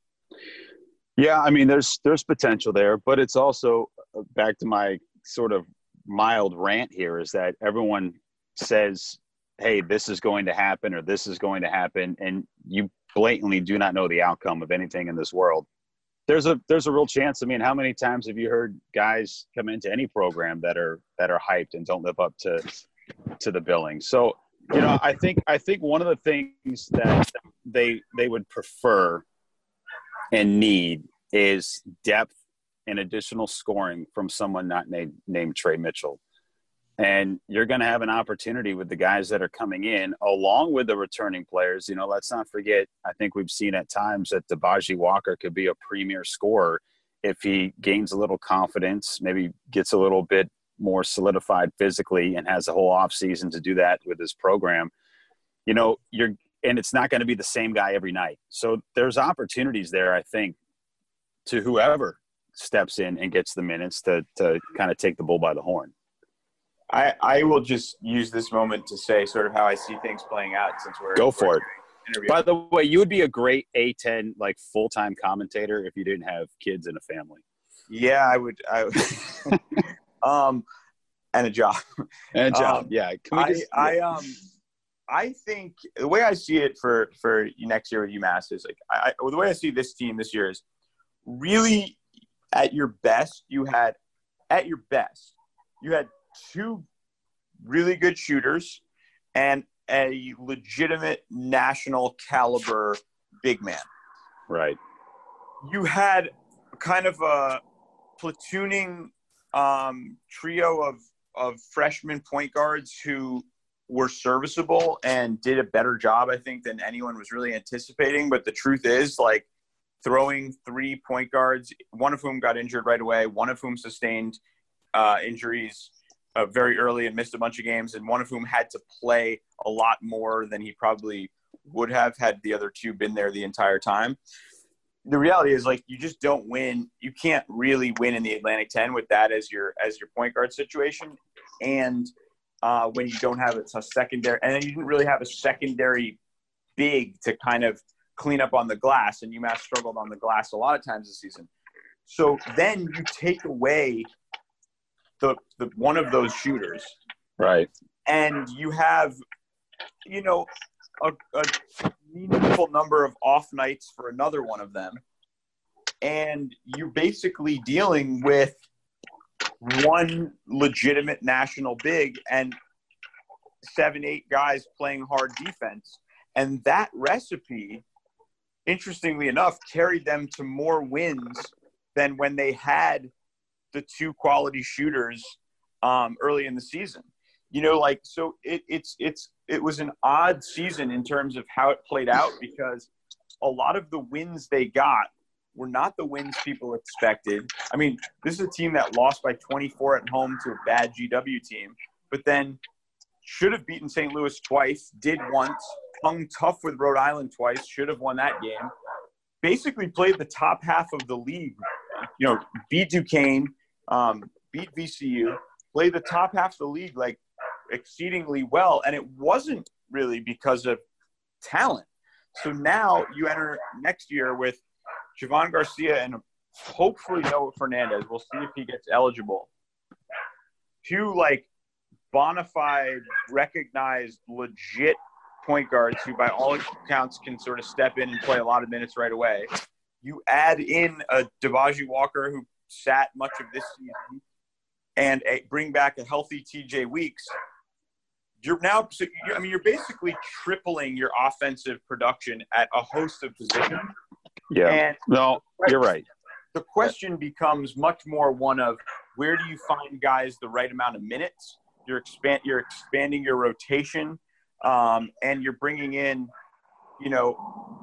Yeah, I mean there's there's potential there, but it's also uh, back to my sort of mild rant here is that everyone says, "Hey, this is going to happen or this is going to happen," and you blatantly do not know the outcome of anything in this world. There's a there's a real chance. I mean, how many times have you heard guys come into any program that are that are hyped and don't live up to to the billing? So, you know, I think I think one of the things that they they would prefer and need is depth and additional scoring from someone not named, named Tre Mitchell. And you're going to have an opportunity with the guys that are coming in, along with the returning players. You know, let's not forget, I think we've seen at times that Dibaji Walker could be a premier scorer if he gains a little confidence, maybe gets a little bit more solidified physically and has a whole offseason to do that with his program. You know, you're and it's not going to be the same guy every night. So there's opportunities there, I think, to whoever steps in and gets the minutes to to kind of take the bull by the horn. I, I will just use this moment to say sort of how I see things playing out since we're go for we're it. By the way, you would be a great A10 like full time commentator if you didn't have kids and a family. Yeah, I would. I would. um, and a job. And a job. Um, yeah. I, just, I um I think the way I see it for for next year with UMass is like I, the way I see this team this year is really at your best you had at your best you had two really good shooters and a legitimate national caliber big man. right. You had kind of a platooning um, trio of of freshman point guards who were serviceable and did a better job, I think, than anyone was really anticipating. But the truth is, like, throwing three point guards, one of whom got injured right away, one of whom sustained uh, injuries uh, very early and missed a bunch of games, and one of whom had to play a lot more than he probably would have had the other two been there the entire time. The reality is, like, you just don't win. You can't really win in the Atlantic 10 with that as your as your point guard situation, and uh, when you don't have a secondary, and then you didn't really have a secondary big to kind of clean up on the glass, and UMass struggled on the glass a lot of times this season. So then you take away the, the one of those shooters, Right. and you have, you know, a, a meaningful number of off nights for another one of them, and you're basically dealing with one legitimate national big and seven, eight guys playing hard defense. And that recipe, interestingly enough, carried them to more wins than when they had the two quality shooters um, early in the season. You know, like so it, it's it's it was an odd season in terms of how it played out because a lot of the wins they got were not the wins people expected. I mean, this is a team that lost by 24 at home to a bad GW team, but then should have beaten St. Louis twice, did once, hung tough with Rhode Island twice, should have won that game. Basically played the top half of the league you know, beat Duquesne, um, beat VCU, play the top half of the league like exceedingly well, and it wasn't really because of talent. So now you enter next year with Javohn Garcia and hopefully Noah Fernandes. We'll see if he gets eligible. Two like bona fide, recognized, legit point guards who, by all accounts, can sort of step in and play a lot of minutes right away. You add in a Dibaji Walker who sat much of this season, and a, bring back a healthy TJ Weeks. You're now, so you, I mean, you're basically tripling your offensive production at a host of positions. Yeah. And No, you're right. the question becomes much more one of where do you find guys the right amount of minutes? You're expand you're expanding your rotation, um, and you're bringing in, you know,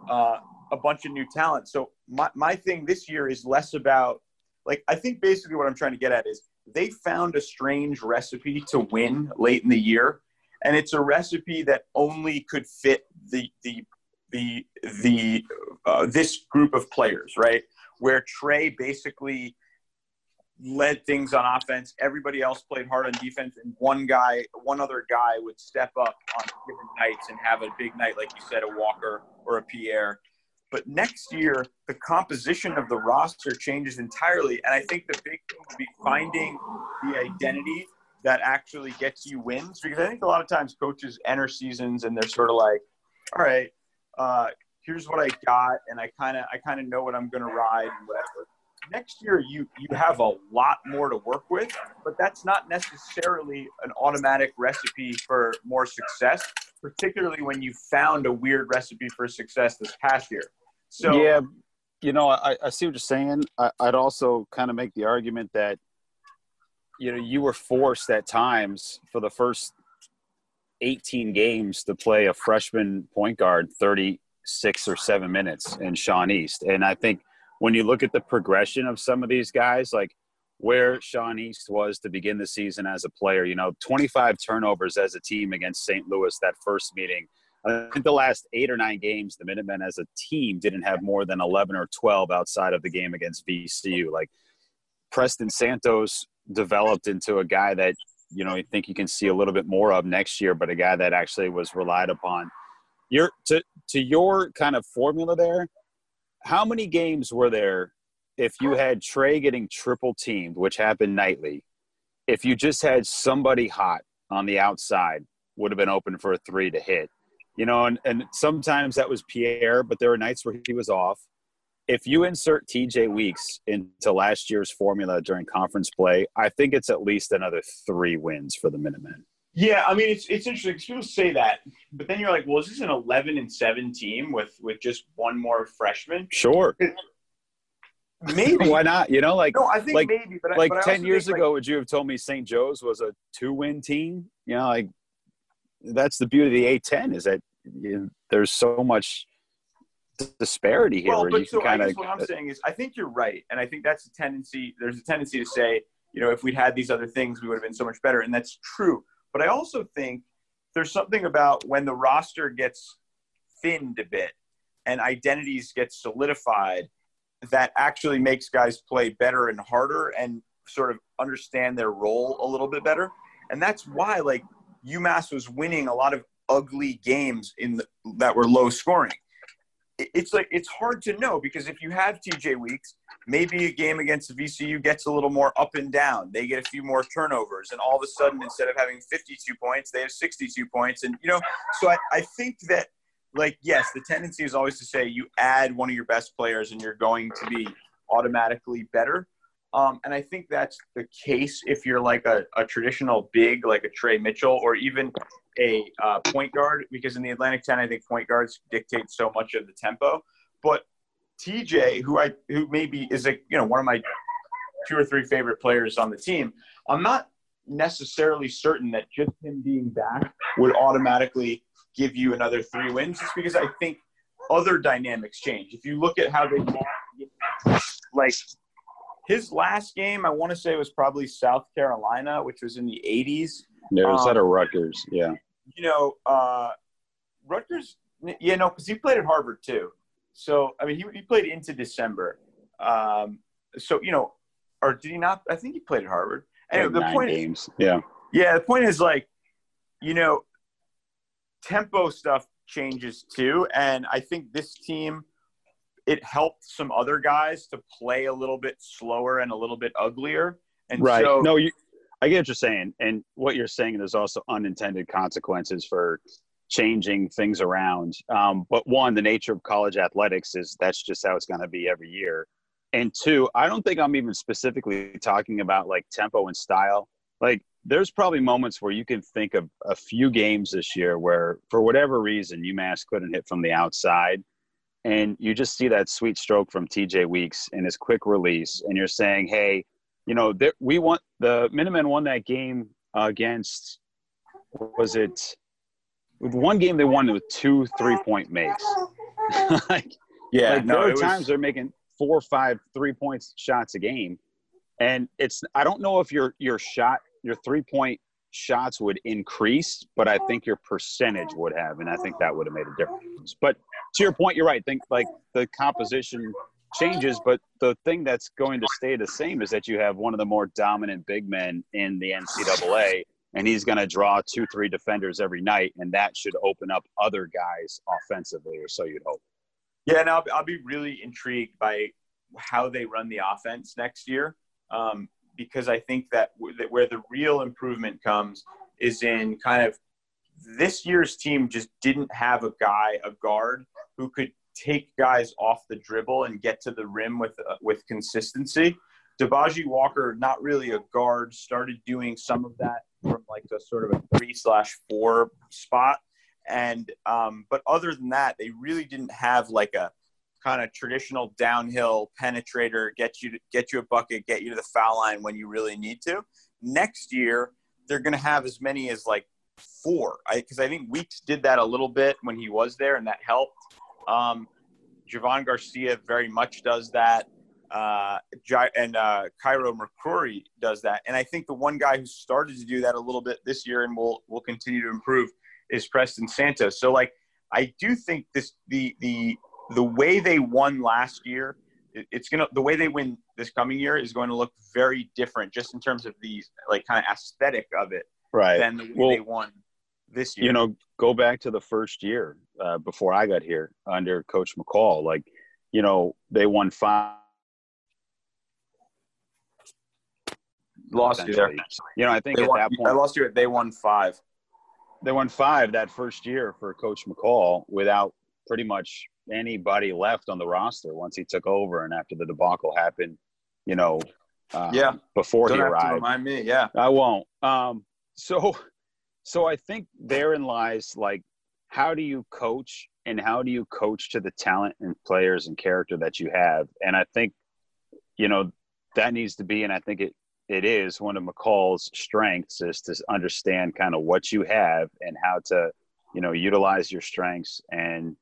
uh, a bunch of new talent. So my my thing this year is less about like I think basically what I'm trying to get at is they found a strange recipe to win late in the year, and it's a recipe that only could fit the the the the uh, this group of players, right? Where Tre basically led things on offense, everybody else played hard on defense, and one guy, one other guy would step up on given nights and have a big night, like you said, a Walker or a Pierre. But next year, the composition of the roster changes entirely, and I think the big thing will be finding the identity that actually gets you wins. Because I think a lot of times coaches enter seasons and they're sort of like, "All right, uh, here's what I got, and I kind of I kind of know what I'm going to ride and whatever." Next year, you you have a lot more to work with, but that's not necessarily an automatic recipe for more success. Particularly when you found a weird recipe for success this past year. So yeah, you know, I, I see what you're saying. I, I'd also kind of make the argument that, you know, you were forced at times for the first 18 games to play a freshman point guard 36 or seven minutes in Sean East. And I think when you look at the progression of some of these guys, like where Sean East was to begin the season as a player, you know, 25 turnovers as a team against St. Louis that first meeting. I think the last eight or nine games, the Minutemen as a team didn't have more than 11 or 12 outside of the game against VCU. Like Preston Santos developed into a guy that, you know, I think you can see a little bit more of next year, but a guy that actually was relied upon. Your to to your kind of formula there, how many games were there if you had Tre getting triple teamed, which happened nightly, if you just had somebody hot on the outside, would have been open for a three to hit. You know, and, and sometimes that was Pierre, but there were nights where he was off. If you insert TJ Weeks into last year's formula during conference play, I think it's at least another three wins for the Minutemen. Yeah, I mean it's it's interesting because people say that, but then you're like, well, is this an 11 and seven team with with just one more freshman? Sure. Maybe. Why not? You know, like No, I think like- maybe, but I- like but 10 years think, like, ago, would you have told me St. Joe's was a two win team? You know, like that's the beauty of the A10 is that you know, there's so much disparity here well, but you so can I kind guess of. what I'm uh, saying is, I think you're right, and I think that's a tendency. There's a tendency to say, you know, if we'd had these other things, we would have been so much better, and that's true. But I also think there's something about when the roster gets thinned a bit and identities get solidified that actually makes guys play better and harder and sort of understand their role a little bit better. And that's why like UMass was winning a lot of ugly games in the, that were low scoring. It's like it's hard to know because if you have TJ Weeks, maybe a game against VCU gets a little more up and down. They get a few more turnovers, and all of a sudden, instead of having 52 points, they have 62 points. And you know, so I, I think that like yes, the tendency is always to say you add one of your best players and you're going to be automatically better. Um, and I think that's the case if you're like a, a traditional big like a Tre Mitchell or even a uh, point guard, because in the Atlantic 10, I think point guards dictate so much of the tempo. But TJ, who I who maybe is a you know one of my two or three favorite players on the team, I'm not necessarily certain that just him being back would automatically give you another three wins, just because I think other dynamics change. If you look at how they like his last game, I want to say was probably South Carolina, which was in the 80s. There was um, that of Rutgers, yeah. You know, uh, Rutgers, yeah, no, because he played at Harvard too. So, I mean, he, he played into December. Um, so you know, or did he not? I think he played at Harvard. Anyway, the point, games. Yeah. yeah, the point is like, you know, tempo stuff changes too, and I think this team, it helped some other guys to play a little bit slower and a little bit uglier. And right. so, no, you. I get what you're saying, and what you're saying. There's also unintended consequences for changing things around. Um, but one, the nature of college athletics is that's just how it's going to be every year. And two, I don't think I'm even specifically talking about like tempo and style. Like, there's probably moments where you can think of a few games this year where, for whatever reason, UMass couldn't hit from the outside. And you just see that sweet stroke from TJ Weeks and his quick release. And you're saying, hey, you know, there, we want the Minutemen won that game against, was it with one game they won with two three point makes? like, yeah, like no, there are was- times they're making four or five three points shots a game, and it's I don't know if your your shot your three point shots would increase, but I think your percentage would have, and I think that would have made a difference. But to your point, you're right. Think like the composition changes, but the thing that's going to stay the same is that you have one of the more dominant big men in the NCAA, and he's going to draw two, three defenders every night, and that should open up other guys offensively, or so you'd hope. Yeah, and I'll, I'll be really intrigued by how they run the offense next year um, because I think that, w- that where the real improvement comes is in kind of this year's team just didn't have a guy, a guard, who could take guys off the dribble and get to the rim with uh, with consistency. Dibaji Walker, not really a guard, started doing some of that from like a sort of a three slash four spot and um, but other than that, they really didn't have like a kind of traditional downhill penetrator, get you to, get you a bucket, get you to the foul line when you really need to. Next year, they're going to have as many as like four, because I, think Weeks did that a little bit when he was there, and that helped. Um, Javohn Garcia very much does that. Uh, and uh, Cairo McCrory does that. And I think the one guy who started to do that a little bit this year and will will continue to improve is Preston Santos. So like I do think this the the the way they won last year, it's gonna the way they win this coming year is going to look very different just in terms of the like kind of aesthetic of it Right. than the way Well, they won this year. you know, go back to the first year uh, before I got here under Coach McCall. Like, you know, they won five. lost you there. You know, I think They at won, that point I lost you. They won five. they won five that first year for Coach McCall without pretty much anybody left on the roster once he took over and after the debacle happened. You know, uh, Yeah. before Don't he arrived. remind me. Yeah. I won't. Um, so, so I think therein lies like, how do you coach and how do you coach to the talent and players and character that you have? And I think, you know, that needs to be, and I think it, it is one of McCall's strengths is to understand kind of what you have and how to, you know, utilize your strengths. And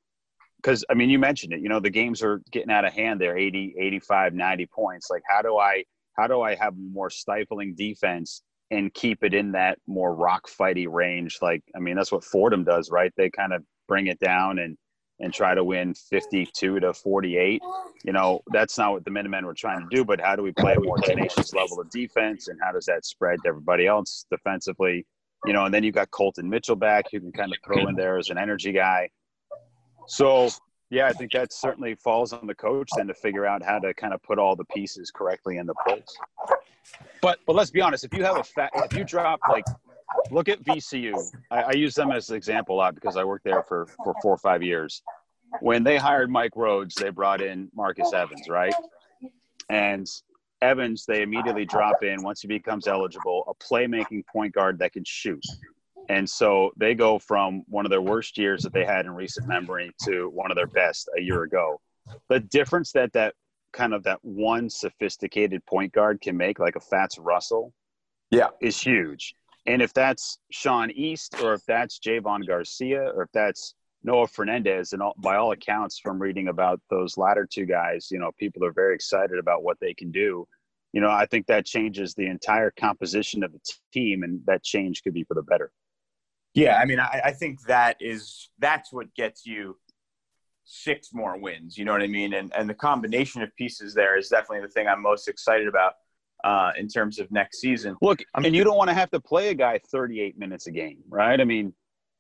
because, I mean, you mentioned it, you know, the games are getting out of hand there, 80, 85, 90 points. Like, how do I, how do I have more stifling defense and keep it in that more rock fighty range? Like, I mean, that's what Fordham does, right? They kind of bring it down and and try to win 52 to 48. You know, that's not what the Minutemen were trying to do, but how do we play a more tenacious level of defense and how does that spread to everybody else defensively? You know, and then you've got Colton Mitchell back who can kind of throw in there as an energy guy. So yeah, I think that certainly falls on the coach then to figure out how to kind of put all the pieces correctly in the place. But but let's be honest, if you have a fat, if you drop like, look at VCU. I, I use them as an example a lot because I worked there for for four or five years. When they hired Mike Rhodes, they brought in Marcus Evans, right? And Evans, they immediately drop in once he becomes eligible, a playmaking point guard that can shoot. And so they go from one of their worst years that they had in recent memory to one of their best a year ago. The difference that that kind of that one sophisticated point guard can make, like a Fatts Russell, Yeah. is huge. And if that's Sean East, or if that's Javohn Garcia, or if that's Noah Fernandes, and all, by all accounts from reading about those latter two guys, you know, people are very excited about what they can do. You know, I think that changes the entire composition of the team, and that change could be for the better. Yeah, I mean, I, I think that is that's what gets you six more wins. You know what I mean? And and the combination of pieces there is definitely the thing I'm most excited about uh, in terms of next season. Look, I'm- and you don't want to have to play a guy 38 minutes a game, right? I mean,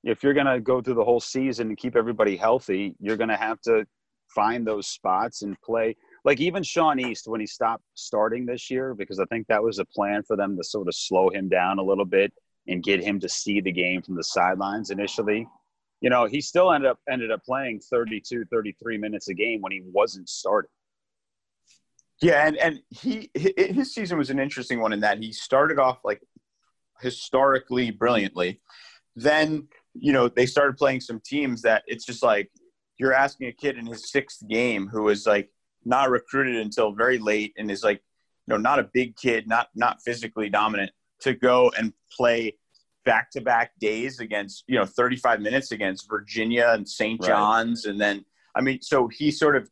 if you're going to go through the whole season and keep everybody healthy, you're going to have to find those spots and play. Like even Sean East, when he stopped starting this year, because I think that was a plan for them to sort of slow him down a little bit and get him to see the game from the sidelines initially. You know, he still ended up ended up playing 32, 33 minutes a game when he wasn't starting. Yeah, and and he his season was an interesting one in that he started off like historically brilliantly. Then you know they started playing some teams that it's just like you're asking a kid in his sixth game who was like not recruited until very late and is like you know not a big kid, not not physically dominant to go and play back to back days against you know 35 minutes against Virginia and St. Right. John's and then I mean so he sort of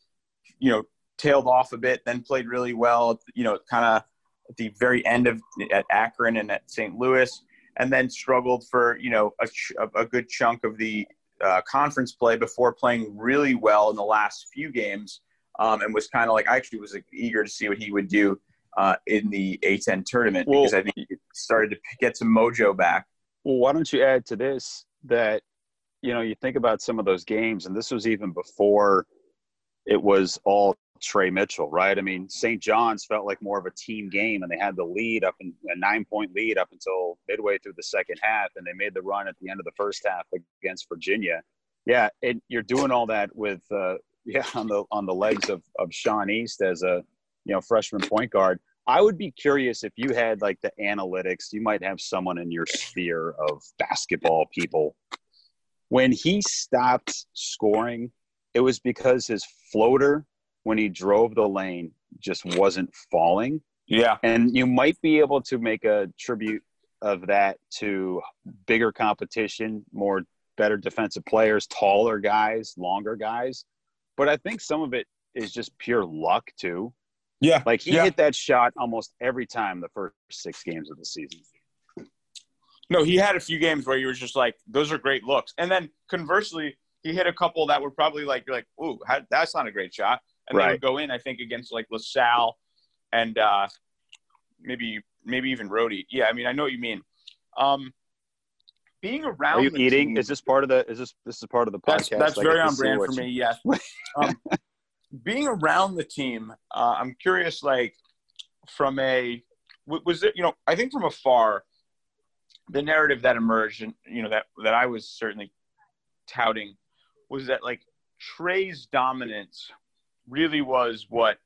you know tailed off a bit, then played really well, you know, kind of at the very end of at Akron and at St. Louis, and then struggled for, you know, a, ch- a good chunk of the uh, conference play before playing really well in the last few games um, and was kind of like, I actually was like, eager to see what he would do uh, in the A10 tournament Well- because I think he started to get some mojo back. Well, why don't you add to this that, you know, you think about some of those games, and this was even before it was all Tre Mitchell, right? I mean, St. John's felt like more of a team game, and they had the lead up in a nine point lead up until midway through the second half, and they made the run at the end of the first half against Virginia. Yeah, and you're doing all that with, uh, yeah, on the on the legs of of Sean East as a you know freshman point guard. I would be curious if you had like the analytics, you might have someone in your sphere of basketball people. When he stopped scoring, it was because his floater, when he drove the lane, just wasn't falling. Yeah. And you might be able to make a tribute of that to bigger competition, more better defensive players, taller guys, longer guys. But I think some of it is just pure luck too. Yeah. Like he Yeah. hit that shot almost every time the first six games of the season. No, he had a few games where he was just like, those are great looks. And then conversely, he hit a couple that were probably like, you're like, ooh, how, that's not a great shot. And they Right. would go in, I think, against like LaSalle and uh, maybe maybe even Rhody. Yeah, I mean, I know what you mean. Um, being around Are you eating? team- Is this part of the? Is this this is part of the podcast? that's that's very on brand for you- me. Yes. um, being around the team, uh, I'm curious. Like from a was it? You know, I think from afar, the narrative that emerged, and you know that that I was certainly touting, was that like Tre's dominance really was what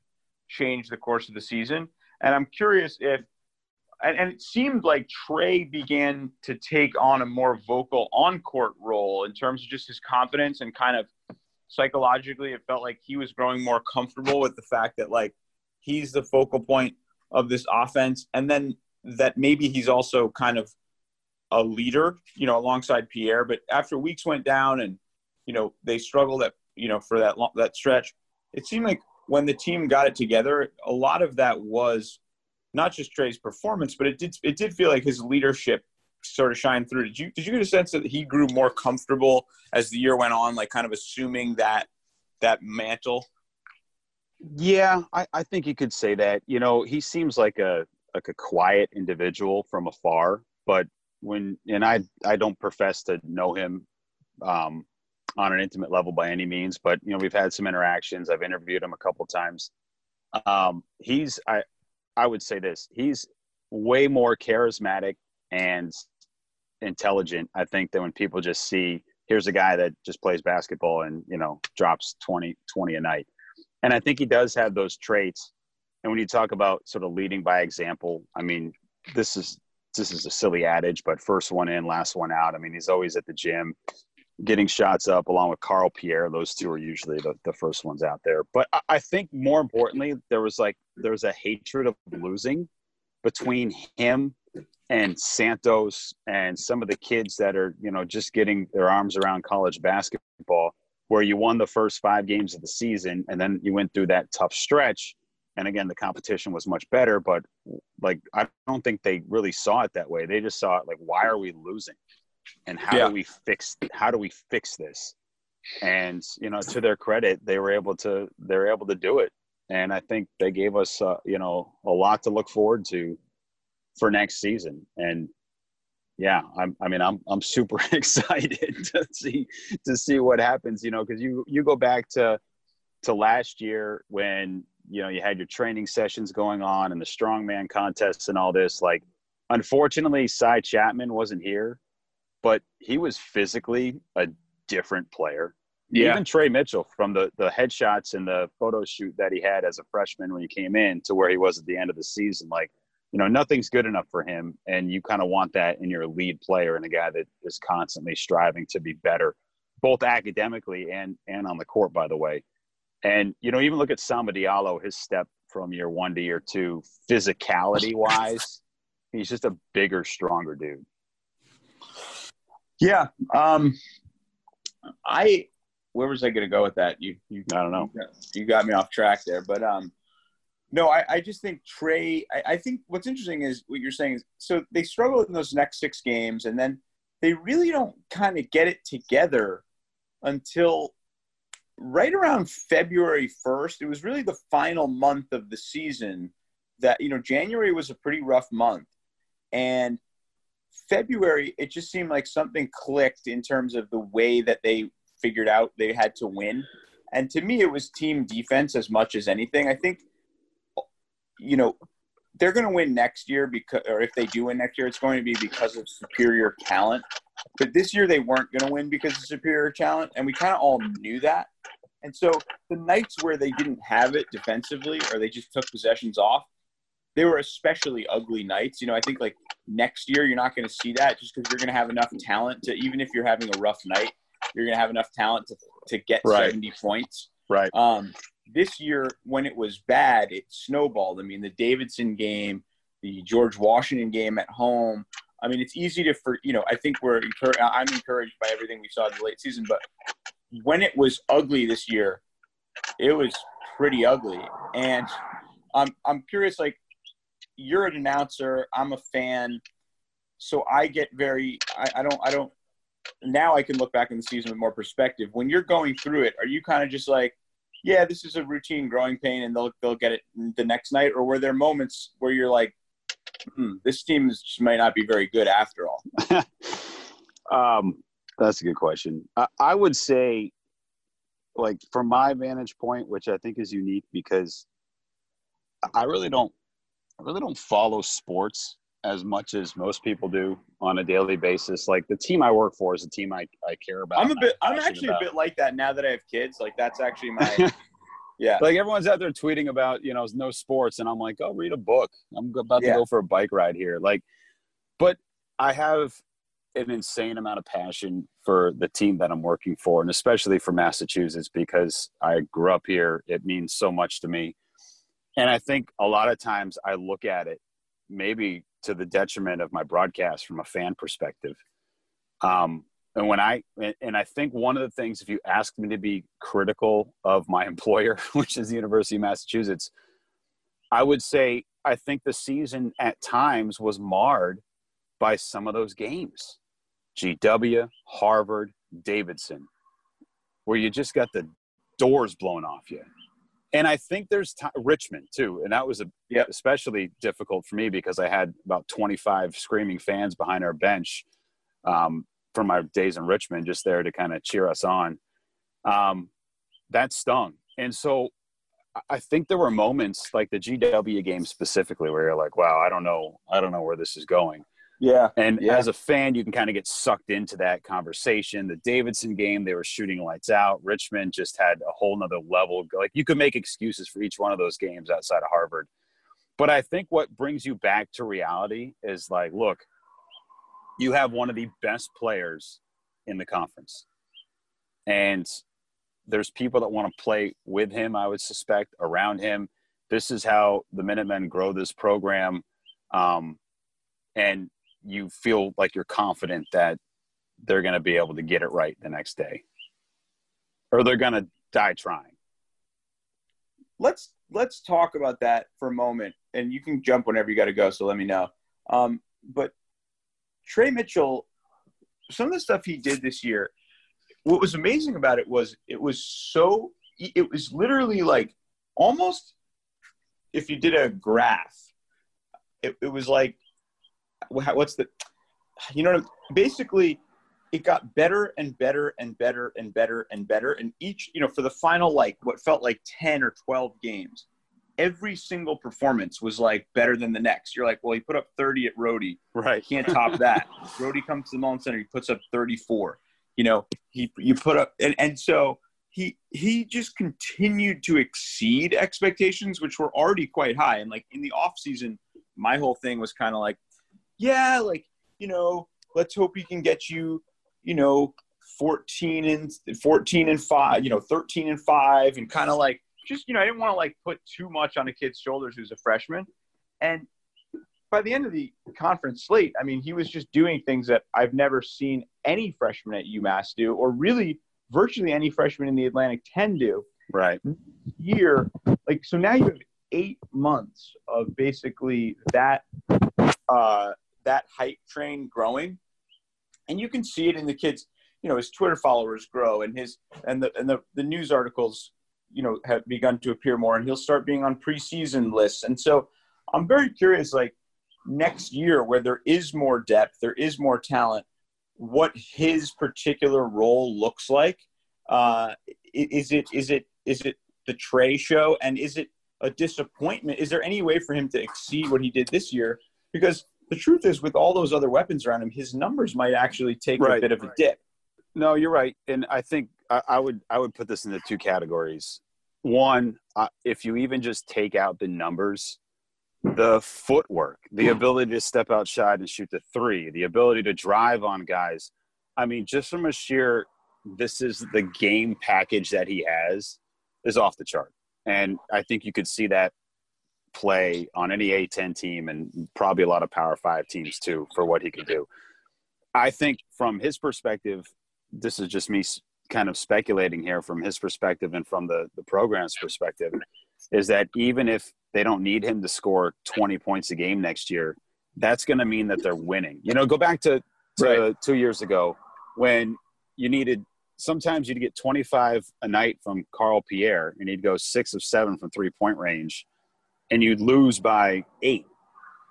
changed the course of the season. And I'm curious if and, and it seemed like Tre began to take on a more vocal on court role in terms of just his confidence and kind of psychologically, it felt like he was growing more comfortable with the fact that like he's the focal point of this offense. And then that maybe he's also kind of a leader, you know, alongside Pierre. But after weeks went down and, you know, they struggled at, you know, for that long, that stretch, it seemed like when the team got it together, a lot of that was not just Tre's performance, but it did it did feel like his leadership sort of shine through. Did you did you get a sense that he grew more comfortable as the year went on, like kind of assuming that that mantle? Yeah, I, I think you could say that. You know, he seems like a like a quiet individual from afar, but when and I I don't profess to know him um, on an intimate level by any means, but you know we've had some interactions. I've interviewed him a couple times. Um, he's I I would say this. He's way more charismatic and intelligent. I think that when people just see here's a guy that just plays basketball and you know drops 20 20 a night. And I think he does have those traits. And when you talk about sort of leading by example, I mean, this is this is a silly adage, but first one in, last one out. I mean, he's always at the gym, getting shots up along with Carl Pierre. Those two are usually the, the first ones out there. But I, I think more importantly, there was like there was a hatred of losing between him and Santos and some of the kids that are, you know, just getting their arms around college basketball where you won the first five games of the season and then you went through that tough stretch. And again the competition was much better but like i don't think they really saw it that way. They just saw it like why are we losing? And how Yeah. do we fix how do we fix this? And you know, to their credit, they were able to they were able to do it, and I think they gave us uh, you know a lot to look forward to for next season. And yeah, I'm, I mean, I'm I'm super excited to see to see what happens. You know, because you you go back to to last year when you know you had your training sessions going on and the strongman contests and all this. Like, unfortunately, Sy Chatman wasn't here, but he was physically a different player. Yeah. Even Tre Mitchell from the the headshots and the photo shoot that he had as a freshman when he came in to where he was at the end of the season, like you know, nothing's good enough for him. And you kind of want that in your lead player and a guy that is constantly striving to be better, both academically and and on the court, by the way. And, you know, even look at Samba Diallo, his step from year one to year two, physicality wise, he's just a bigger, stronger dude. Yeah. Um, I where was I going to go with that? You you I don't know. you got me off track there, but um, no, I, I just think Tre. I, I think what's interesting is what you're saying is so they struggle in those next six games, and then they really don't kind of get it together until right around February 1st. It was really the final month of the season that, you know, January was a pretty rough month. And February, it just seemed like something clicked in terms of the way that they figured out they had to win. And to me, it was team defense as much as anything. I think, you know, they're going to win next year because, or if they do win next year, it's going to be because of superior talent. But this year they weren't going to win because of superior talent, and we kind of all knew that. And so the nights where they didn't have it defensively, or they just took possessions off, they were especially ugly nights. You know, I think like next year you're not going to see that just because you're going to have enough talent to, even if you're having a rough night, you're going to have enough talent to to get Right. 70 points. Right. Um, this year, when it was bad, it snowballed. I mean, the Davidson game, the George Washington game at home. I mean, it's easy to, for you know, I think we're, I'm encouraged by everything we saw in the late season. But when it was ugly this year, it was pretty ugly. And I'm, I'm curious, like, you're an announcer, I'm a fan, so I get very, I, I don't, I don't. Now I can look back in the season with more perspective. When you're going through it, are you kind of just like, yeah, this is a routine growing pain, and they'll they'll get it the next night, or were there moments where you're like, hmm, this team is, just might not be very good after all? Um, that's a good question. I, I would say, like, from my vantage point, which I think is unique because I really don't, I really don't follow sports as much as most people do on a daily basis. Like the team I work for is a team I, I care about. I'm a bit, I'm actually about. a bit like that now that I have kids. Like that's actually my, yeah, like everyone's out there tweeting about you know no sports and i'm like oh read a book i'm about Yeah. to go for a bike ride here like but i have an insane amount of passion for the team that i'm working for and especially for massachusetts because i grew up here it means so much to me and i think a lot of times i look at it maybe to the detriment of my broadcast from a fan perspective um, and when I and- and I think one of the things, if you ask me to be critical of my employer, which is the University of Massachusetts, I would say I think the season at times was marred by some of those games, GW, Harvard, Davidson, where you just got the doors blown off you. And I think there's t- Richmond too, and that was a Yep. especially difficult for me because I had about 25 screaming fans behind our bench um, from my days in Richmond, just there to kind of cheer us on. Um, that stung, and so I- I think there were moments like the GW game specifically where you're like, "Wow, I don't know, I don't know where this is going." Yeah, And Yeah. as a fan, you can kind of get sucked into that conversation. The Davidson game, they were shooting lights out. Richmond just had a whole nother level. Like you could make excuses for each one of those games outside of Harvard. But I think what brings you back to reality is like, look, you have one of the best players in the conference. And there's people that want to play with him, I would suspect, around him. This is how the Minutemen grow this program. Um, and you feel like you're confident that they're going to be able to get it right the next day or they're going to die trying let's let's talk about that for a moment, and you can jump whenever you got to go. So let me know. Um, but Tre Mitchell, some of the stuff he did this year, what was amazing about it was it was so it was literally like almost if you did a graph it, it was like what's the you know basically it got better and better and better and better and better and each you know for the final like what felt like 10 or 12 games every single performance was like better than the next. You're like well he put up 30 at Rhody right. Can't top that. Rhody comes to the Mullins Center he puts up 34 you know he you put up and, and so he he just continued to exceed expectations which were already quite high. And like in the off season my whole thing was kind of like yeah like you know let's hope he can get you you know 14 and 14 and 5 you know 13 and 5 and kind of like just you know i didn't want to like put too much on a kid's shoulders who's a freshman. And by the end of the conference slate i mean he was just doing things that i've never seen any freshman at umass do or really virtually any freshman in the atlantic 10 do. Right. Year like so now you have eight months of basically that uh that hype train growing. And you can see it in the kids you know his twitter followers grow and his and the and the, the news articles you know have begun to appear more and he'll start being on preseason lists. And so i'm very curious like next year where there is more depth there is more talent what his particular role looks like. Uh is it is it is it the tre show? And is it a disappointment? Is there any way for him to exceed what he did this year? Because the truth is with all those other weapons around him his numbers might actually take Right. a bit of a dip No, you're right, and I think I, I would I would put this into two categories. One, uh, if you even just take out the numbers, the footwork, the ability to step outside and shoot the three, the ability to drive on guys. I mean, just from a sheer, this is the game package that he has, is off the chart, and I think you could see that play on any A10 team and probably a lot of Power Five teams too for what he could do. I think from his perspective, this is just me kind of speculating here from his perspective and from the, the program's perspective is that even if they don't need him to score 20 points a game next year, that's going to mean that they're winning. You know, go back to, to Right. two years ago when you needed sometimes you'd get 25 a night from Carl Pierre and he'd go six of seven from three point range and you'd lose by eight.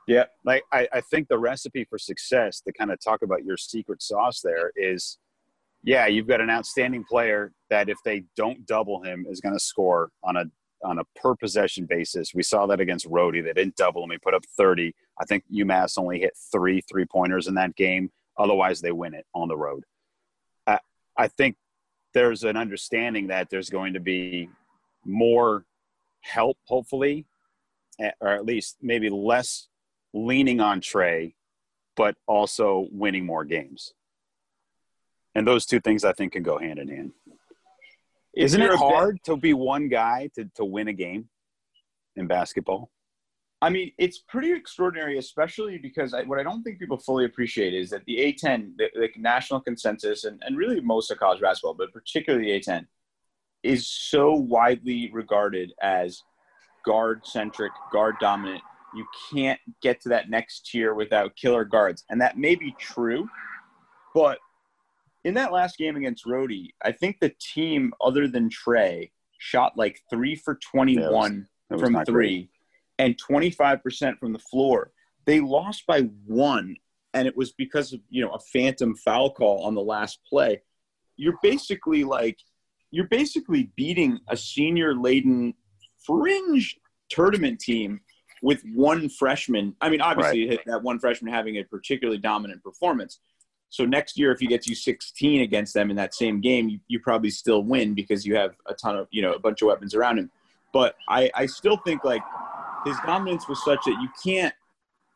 Yeah. Like I, I think the recipe for success to kind of talk about your secret sauce there is yeah, you've got an outstanding player that if they don't double him is going to score on a on a per possession basis. We saw that against Rhody. They didn't double him. He put up 30. I think UMass only hit three three pointers in that game. Otherwise, they win it on the road. I, I think there's an understanding that there's going to be more help, hopefully, or at least maybe less leaning on Tre, but also winning more games. And those two things I think can go hand in hand. Isn't it hard to be one guy to, to win a game in basketball? I mean, it's pretty extraordinary, especially because I, what I don't think people fully appreciate is that the A10, the, the national consensus, and, and really most of college basketball, but particularly the A10, is so widely regarded as guard centric, guard dominant. You can't get to that next tier without killer guards. And that may be true, but in that last game against Rhody, I think the team, other than Tre, shot like three for 21 It was from three great. and 25% from the floor. They lost by one, and it was because of you know a phantom foul call on the last play. You're basically like you're basically beating a senior laden fringe tournament team with one freshman. I mean, obviously that one freshman having a particularly dominant performance. So next year, if he gets you 16 against them in that same game, you, you probably still win because you have a ton of you know a bunch of weapons around him. But I, I still think like his dominance was such that you can't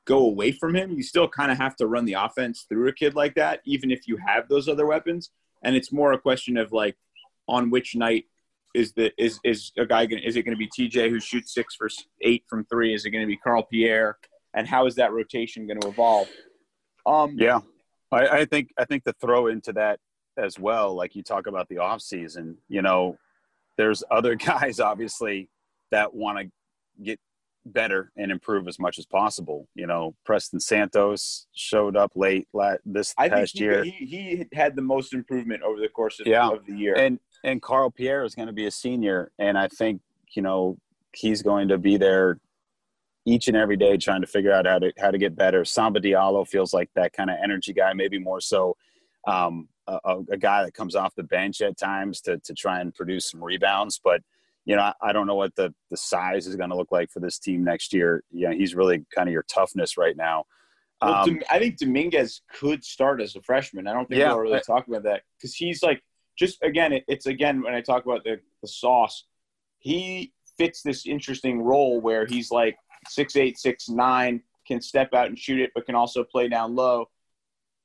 go away from him. You still kind of have to run the offense through a kid like that, even if you have those other weapons. And it's more a question of like, on which night is the is is a guy gonna, Is it going to be TJ who shoots six for eight from three? Is it going to be Carl Pierre? And how is that rotation going to evolve? Um, Yeah, I, I think I think the throw into that as well, like you talk about the off season, you know, there's other guys obviously that want to get better and improve as much as possible. You know, Preston Santos showed up late la- this I think past he, year, he he had the most improvement over the course of, Yeah. of the year. and and Carl Pierre is going to be a senior, and I think you know he's going to be there each and every day trying to figure out how to how to get better. Samba Diallo feels like that kind of energy guy, maybe more so um, a, a- guy that comes off the bench at times to to try and produce some rebounds. But you know, I, I don't know what the the size is going to look like for this team next year. Yeah, he's really kind of your toughness right now. Well, Um, Dom- I think Dominguez could start as a freshman. I don't think Yeah, we'll really I- talk about that because he's like just again. It, it's again when I talk about the, the sauce, he fits this interesting role where he's like six eight, six nine, can step out and shoot it, but can also play down low.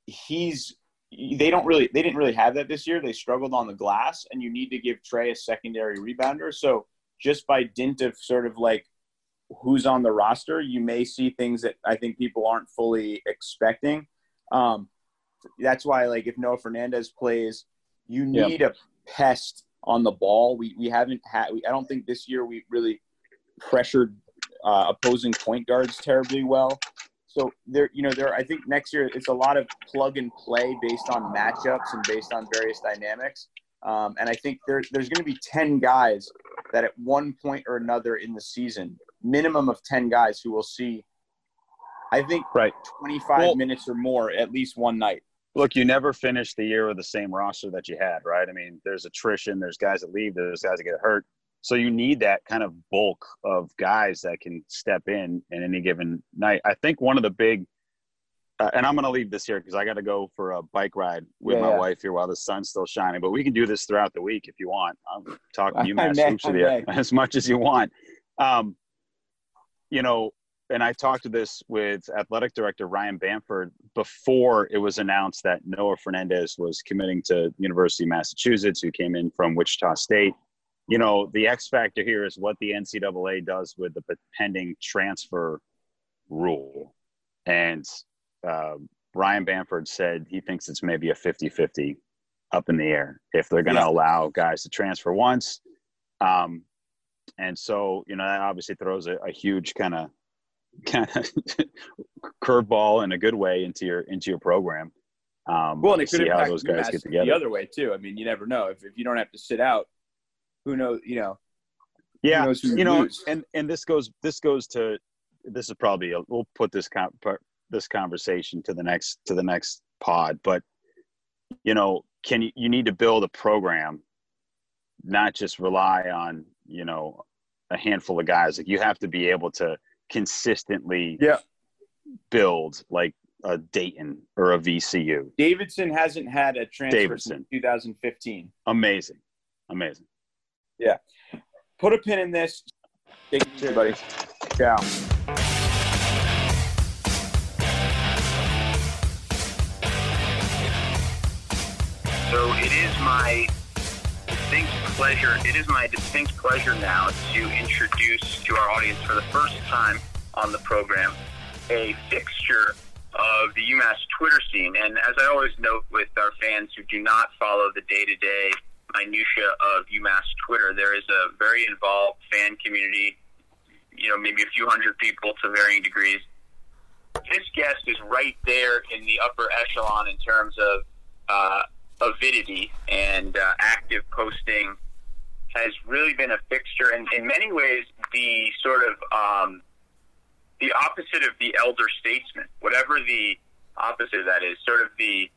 He's they don't really they didn't really have that this year. They struggled on the glass, and you need to give Tre a secondary rebounder. So just by dint of sort of like who's on the roster, you may see things that I think people aren't fully expecting. Um, that's why, like, if Noah Fernandes plays, you Yeah. need a pest on the ball. We we haven't had. We, I don't think this year we really pressured uh, opposing point guards terribly well. So there, you know, there. I think next year it's a lot of plug and play based on matchups and based on various dynamics. Um, and I think there, there's going to be ten guys that at one point or another in the season, minimum of ten guys who will see. I think right. 25 Well- minutes or more at least one night. Look, you never finish the year with the same roster that you had, right? I mean, there's attrition, there's guys that leave, there's guys that get hurt. So you need that kind of bulk of guys that can step in in any given night. I think one of the big, uh, and I'm going to leave this here because I got to go for a bike ride with Yeah, my yeah. wife here while the sun's still shining. But we can do this throughout the week if you want. I'm talking UMass hoops with you as much as you want. Um, you know, and I talked to this with athletic director Ryan Bamford before it was announced that Noah Fernandes was committing to University of Massachusetts, who came in from Wichita State. You know, the X factor here is what the NCAA does with the pending transfer rule. And uh, Ryan Bamford said he thinks it's maybe a 50 50 up in the air if they're going to Yeah. allow guys to transfer once. Um, and so, you know, that obviously throws a, a huge kind of kind of curveball in a good way into your into your program. Um, Well, and it could see how those guys get the other way too. I mean, you never know if, if you don't have to sit out. Who knows? You know. yeah, you know, lose. and and this goes this goes to this is probably a, we'll put this con- this conversation to the next to the next pod, but you know, can you you need to build a program, not just rely on you know a handful of guys. Like you have to be able to consistently Yeah. build like a Dayton or a VCU. Davidson hasn't had a transfer Davidson. since 2015. Amazing, amazing. Yeah. Put a pin in this. Take care, buddy. Ciao. So it is my distinct pleasure. It is my distinct pleasure now to introduce to our audience for the first time on the program a fixture of the UMass Twitter scene. And as I always note with our fans who do not follow the day-to-day minutia of UMass Twitter, there is a very involved fan community. You know, maybe a few hundred people to varying degrees. This guest is right there in the upper echelon in terms of uh, avidity and uh, active posting has really been a fixture. And in many ways the sort of um, the opposite of the elder statesman whatever the opposite of that is sort of the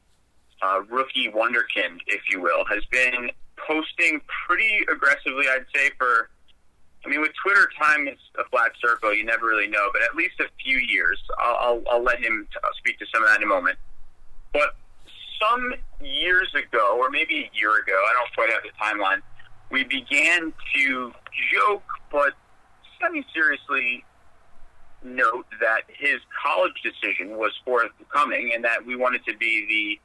uh, rookie wonderkind if you will has been posting pretty aggressively i'd say for i mean with twitter time is a flat circle. You never really know but at least a few years. I'll, I'll, I'll let him t- speak to some of that in a moment. But some years ago, or maybe a year ago, I don't quite have the timeline, we began to joke, but semi seriously note that his college decision was forthcoming and that we wanted to be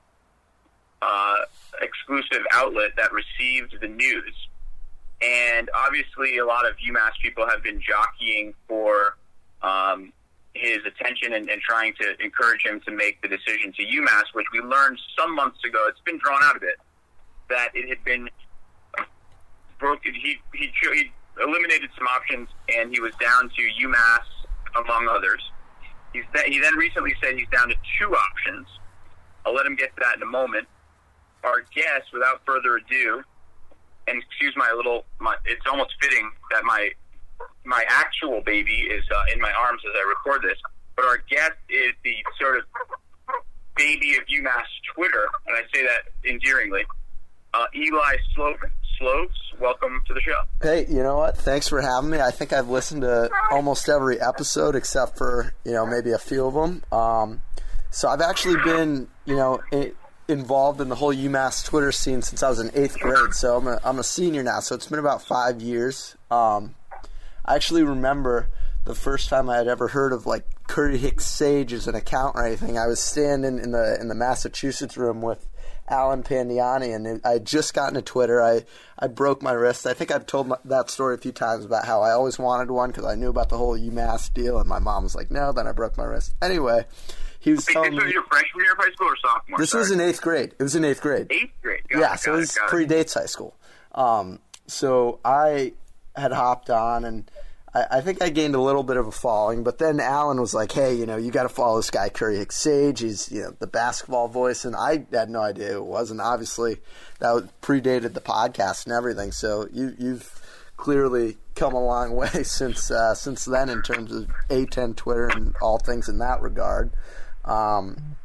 the uh, exclusive outlet that received the news. And obviously, a lot of UMass people have been jockeying for um, his attention and, and trying to encourage him to make the decision to UMass, which we learned some months ago. It's been drawn out a bit that it had been broken. He he he eliminated some options, and he was down to UMass among others. He's th- he then recently said he's down to two options. I'll let him get to that in a moment. Our guest, without further ado, and excuse my little, my, it's almost fitting that my my actual baby is uh, in my arms as I record this. But our guest is the sort of baby of UMass Twitter, and I say that endearingly. Uh, Eli Slovin. Sloves, welcome to the show. Hey, you know what? Thanks for having me. I think I've listened to almost every episode except for you know maybe a few of them. Um, so I've actually been you know involved in the whole UMass Twitter scene since I was in eighth grade. So I'm a, I'm a senior now. So it's been about five years. Um, I actually remember the first time I had ever heard of like Curry Hicks Sage as an account or anything. I was standing in the in the Massachusetts room with Alan Pandiani, and I had just gotten to Twitter. I, I broke my wrist. I think I've told my, that story a few times about how I always wanted one because I knew about the whole UMass deal, and my mom was like, "No." Then I broke my wrist. Anyway, he was Wait, telling this was me your freshman year of high school or sophomore? this Sorry. was in eighth grade. It was in eighth grade. eighth grade. Got yeah, it, so it was predates high school. Um, so I had hopped on and I, I think I gained a little bit of a following, but then Alan was like, "Hey, you know, you got to follow this guy Curry Hicks Sage. He's you know the basketball voice," and I had no idea who it was, and obviously that was- predated the podcast and everything. So you you've clearly come a long way since uh, since then in terms of A10 Twitter and all things in that regard. Um,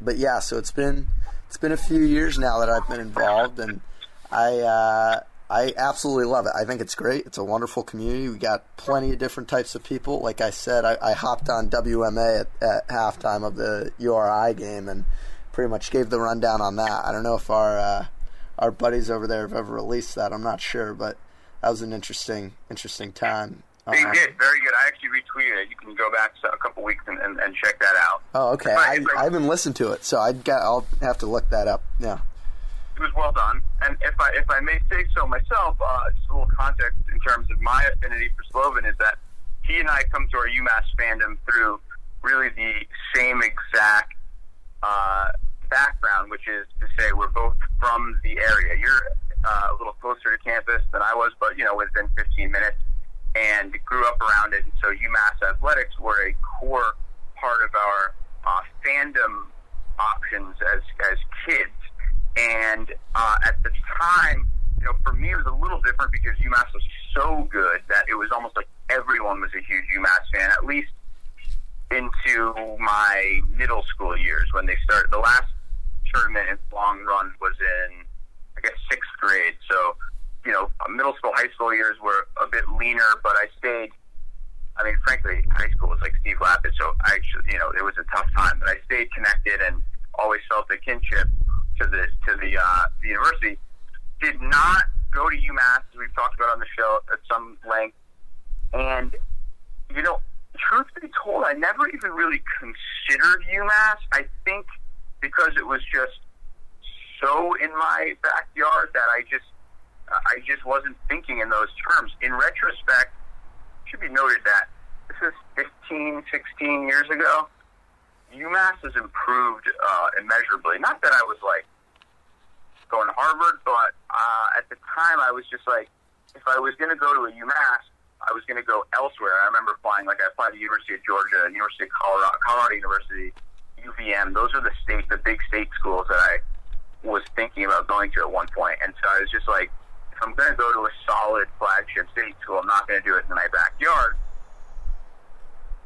but yeah, so it's been it's been a few years now that I've been involved, and I uh, I absolutely love it. I think it's great. It's a wonderful community. We got plenty of different types of people. Like I said, I, I hopped on WMUA at, at halftime of the URI game and pretty much gave the rundown on that. I don't know if our uh, our buddies over there have ever released that. I'm not sure, but that was an interesting interesting time. They Um, did very good. I actually retweeted it. You can go back a couple weeks and, and, and check that out. Oh, okay. I, I haven't listened to it, so I got. I'll have to look that up. Yeah. It was well done. And if I if I may say so myself, uh, just a little context in terms of my affinity for Slovin is that he and I come to our UMass fandom through really the same exact uh, background, which is to say we're both from the area. You're uh, a little closer to campus than I was, but you know within 15 minutes, and grew up around it. And so UMass athletics were a core part of our uh, fandom options as as kids. And uh, at the time, you know, for me it was a little different because UMass was so good that it was almost like everyone was a huge UMass fan. At least into my middle school years when they started. The last tournament in long run was in, I guess, sixth grade. So, you know, middle school, high school years were a bit leaner, but I stayed. I mean, frankly, high school was like Steve Lappas, so I you know, it was a tough time, but I stayed connected and always felt a kinship to the to the uh, the university. Did not go to UMass, as we've talked about on the show at some length, and you know, truth be told, I never even really considered UMass. I think because it was just so in my backyard that I just I just wasn't thinking in those terms. In retrospect, it should be noted that this is 15, 16 years ago. UMass has improved uh, immeasurably. Not that I was like going to Harvard, but uh, at the time I was just like, if I was going to go to a UMass, I was going to go elsewhere. I remember applying, like I applied to University of Georgia, University of Colorado, Colorado University, UVM. Those are the state, the big state schools that I was thinking about going to at one point. And so I was just like, if I'm going to go to a solid flagship state school, I'm not going to do it in my backyard.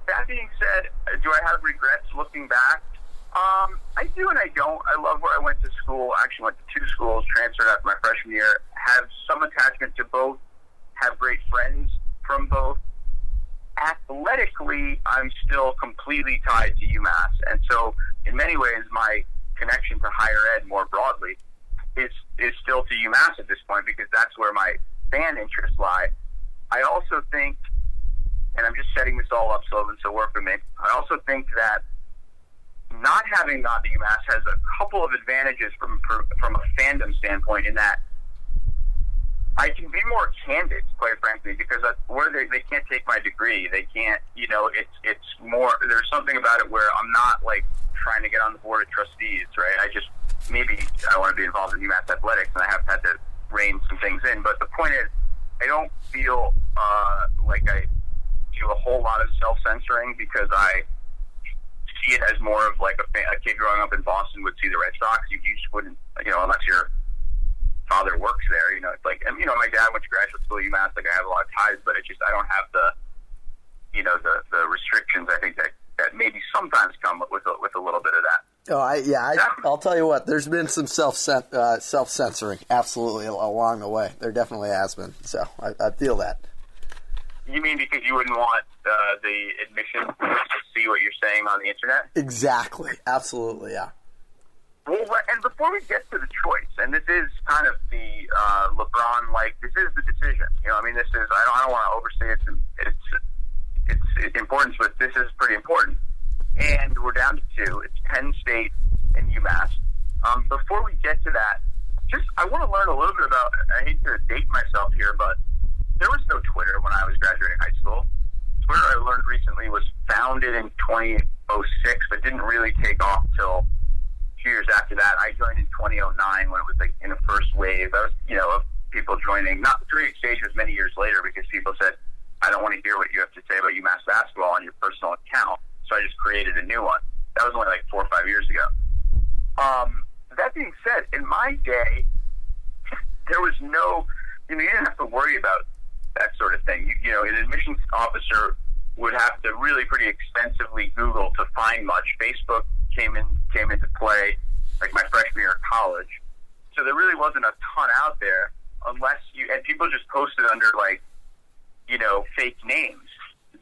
That being said, do I have regrets looking back? Um, I do and I don't. I love where I went to school. I actually went to two schools, transferred after my freshman year, have some attachment to both, have great friends from both. Athletically, I'm still completely tied to UMass. And so, in many ways, my connection to higher ed more broadly is, is still to UMass at this point because that's where my fan interests lie. I also think, and I'm just setting this all up, Slovin, so work with me. I also think that not having gone to UMass has a couple of advantages from from a fandom standpoint in that I can be more candid, quite frankly, because I, where they, they can't take my degree, they can't, you know, it's it's more. There's something about it where I'm not like trying to get on the board of trustees, right? I just maybe I want to be involved in UMass athletics, and I have had to rein some things in. But the point is, I don't feel uh, like I do a whole lot of self censoring because I see it as more of like a, fan, a kid growing up in Boston would see the Red Sox. You, you just wouldn't, you know, unless your father works there. You know, it's like, and you know, my dad went to graduate school at UMass. Like I have a lot of ties, but it's just I don't have the, you know, the the restrictions. I think that that maybe sometimes come with a, with a little bit of that. Oh, I, yeah, I, I'll tell you what. There's been some self uh, self censoring, absolutely along the way. There definitely has been. So I, I feel that. You mean because you wouldn't want uh, the admission to see what you're saying on the internet? Exactly. Absolutely. Yeah. Well, and before we get to the choice, and this is kind of the uh, LeBron like this is the decision. You know, I mean, this is I don't, I don't want to overstate its its its importance, but this is pretty important. And we're down to two. It's Penn State and UMass. Um, before we get to that, just I want to learn a little bit about. I hate to date myself here, but there was no Twitter when I was graduating high school. Twitter, I learned recently, was founded in 2006, but didn't really take off till two years after that. I joined in 2009 when it was like in the first wave. That was, you know, of people joining. Not three exchange was many years later because people said, I don't want to hear what you have to say about UMass basketball on your personal account. So I just created a new one. That was only like four or five years ago. Um, that being said, in my day, there was no, you know, you didn't have to worry about that sort of thing. You, you know, an admissions officer would have to really pretty extensively Google to find much. Facebook came in came into play like my freshman year of college, so there really wasn't a ton out there unless you and people just posted under like you know fake names.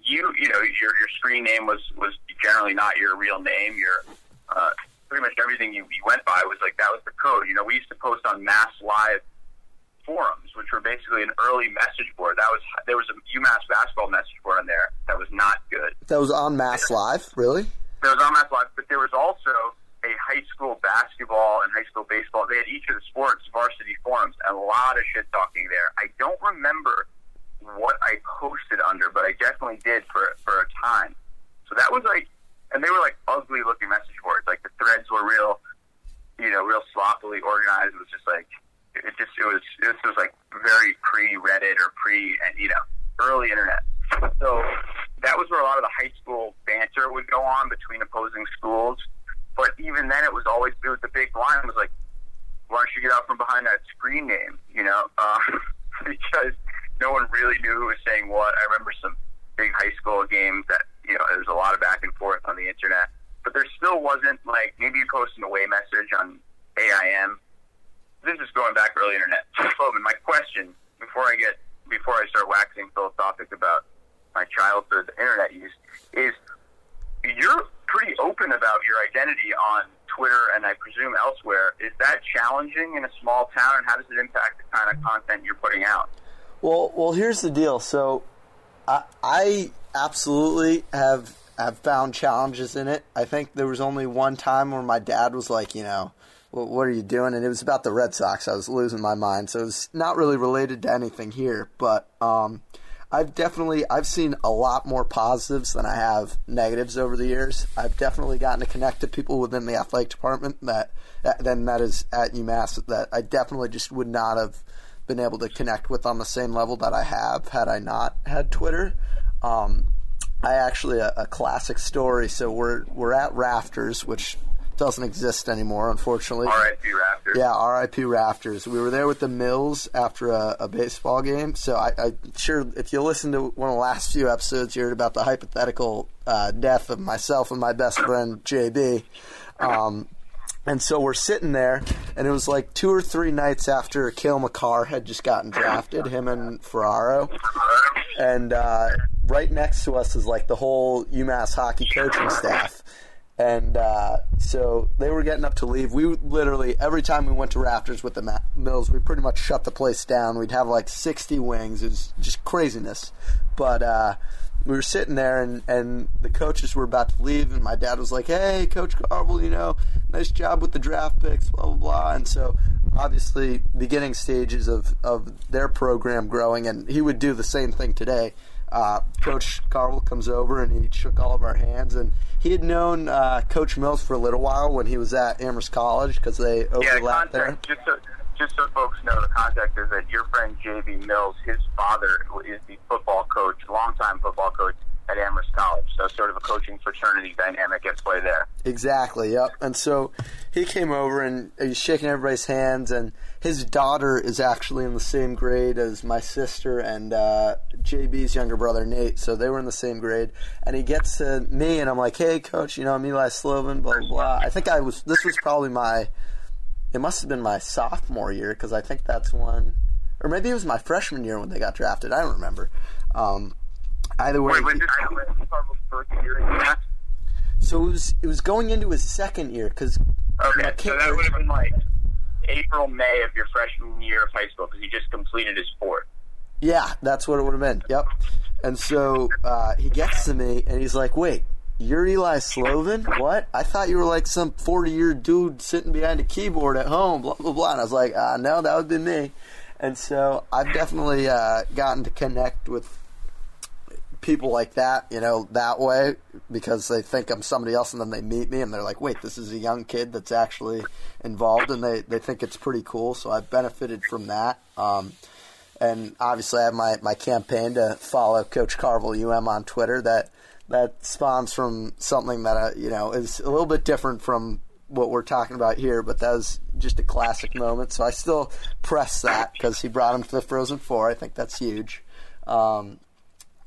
You you know your your screen name was was generally not your real name. Your uh, pretty much everything you, you went by was like that was the code. You know, we used to post on Mass Live forums, which were basically an early message board. That was there was a UMass basketball message board on there that was not good. That was on Mass Live, really? That was on Mass Live, but there was also a high school basketball and high school baseball. They had each of the sports varsity forums and a lot of shit talking there. I don't remember what I posted under, but I definitely did for for a time. So that was like, and they were like ugly looking message boards. Like the threads were real, you know, real sloppily organized. It was just like it just it was this was like very pre Reddit or pre and you know early internet. So that was where a lot of the high school banter would go on between opposing schools. But even then, it was always it was the big line was like, why don't you get out from behind that screen name? You know, uh, because no one really knew who was saying what. I remember some big high school games that you know there was a lot of back and forth on the internet, but there still wasn't like maybe you post an away message on AIM this is going back early internet. Foman, my question before I get before I start waxing philosophic about my childhood internet use is you're pretty open about your identity on Twitter and I presume elsewhere. Is that challenging in a small town, and how does it impact the kind of content you're putting out? Well, well, here's the deal. So, I, I absolutely have have found challenges in it. I think there was only one time where my dad was like, you know, what are you doing? And it was about the Red Sox. I was losing my mind. So it's not really related to anything here, but um, I've definitely I've seen a lot more positives than I have negatives over the years. I've definitely gotten to connect to people within the athletic department that, that then that is at UMass that I definitely just would not have been able to connect with on the same level that I have had I not had Twitter. Um, I actually a, a classic story. So we're we're at Rafters, which doesn't exist anymore, unfortunately. R.I.P. Rafters. Yeah, R.I.P. Rafters. We were there with the Mills after a, a baseball game. So I, I sure if you listen to one of the last few episodes, you heard about the hypothetical uh, death of myself and my best friend JB. Um, and so we're sitting there, and it was like two or three nights after Cale Makar had just gotten drafted, him and Ferraro. And uh, right next to us is like the whole UMass hockey coaching staff. And uh, so they were getting up to leave. We literally, every time we went to Rafters with the Mills, we pretty much shut the place down. We'd have like 60 wings. It was just craziness. But uh, we were sitting there, and, and the coaches were about to leave, and my dad was like, hey, Coach Carvel, you know, nice job with the draft picks, blah, blah, blah. And so obviously, beginning stages of, of their program growing, and he would do the same thing today. Uh, Coach Carvel comes over and he shook all of our hands, and he had known uh, Coach Mills for a little while when he was at Amherst College because they Yeah, overlapped there. just so, just so folks know, the context is that your friend JB Mills, his father is the football coach, longtime football coach at Amherst College. So sort of a coaching fraternity dynamic at play there. Exactly. Yep. And so he came over and he's shaking everybody's hands, and his daughter is actually in the same grade as my sister and uh, JB's younger brother Nate. So they were in the same grade, and he gets to me, and I'm like, "Hey, coach, you know I'm Eli Slovin." Blah blah blah. I think I was. This was probably my. It must have been my sophomore year because I think that's when, or maybe it was my freshman year when they got drafted. I don't remember. Um, either way, Wait, when did first year in so it was it was going into his second year because Okay, so that would have been like April, May of your freshman year of high school because he just completed his fourth. Yeah, that's what it would have been. Yep. And so uh, he gets to me and he's like, "Wait, you're Eli Slovin? What? I thought you were like some 40 year dude sitting behind a keyboard at home." Blah blah blah. And I was like, uh, "No, that would be me." And so I've definitely uh, gotten to connect with people like that, you know, that way because they think I'm somebody else and then they meet me and they're like, wait, this is a young kid that's actually involved and they, they think it's pretty cool. So I've benefited from that. Um, and obviously I have my, my campaign to follow Coach Carvel UM on Twitter that that spawns from something that, uh, you know, is a little bit different from what we're talking about here, but that was just a classic moment. So I still press that because he brought him to the Frozen Four. I think that's huge. Um,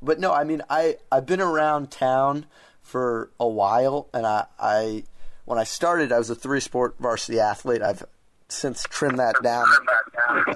but no, I mean, I I've been around town for a while, and I, I when I started, I was a three sport varsity athlete. I've since trimmed that down.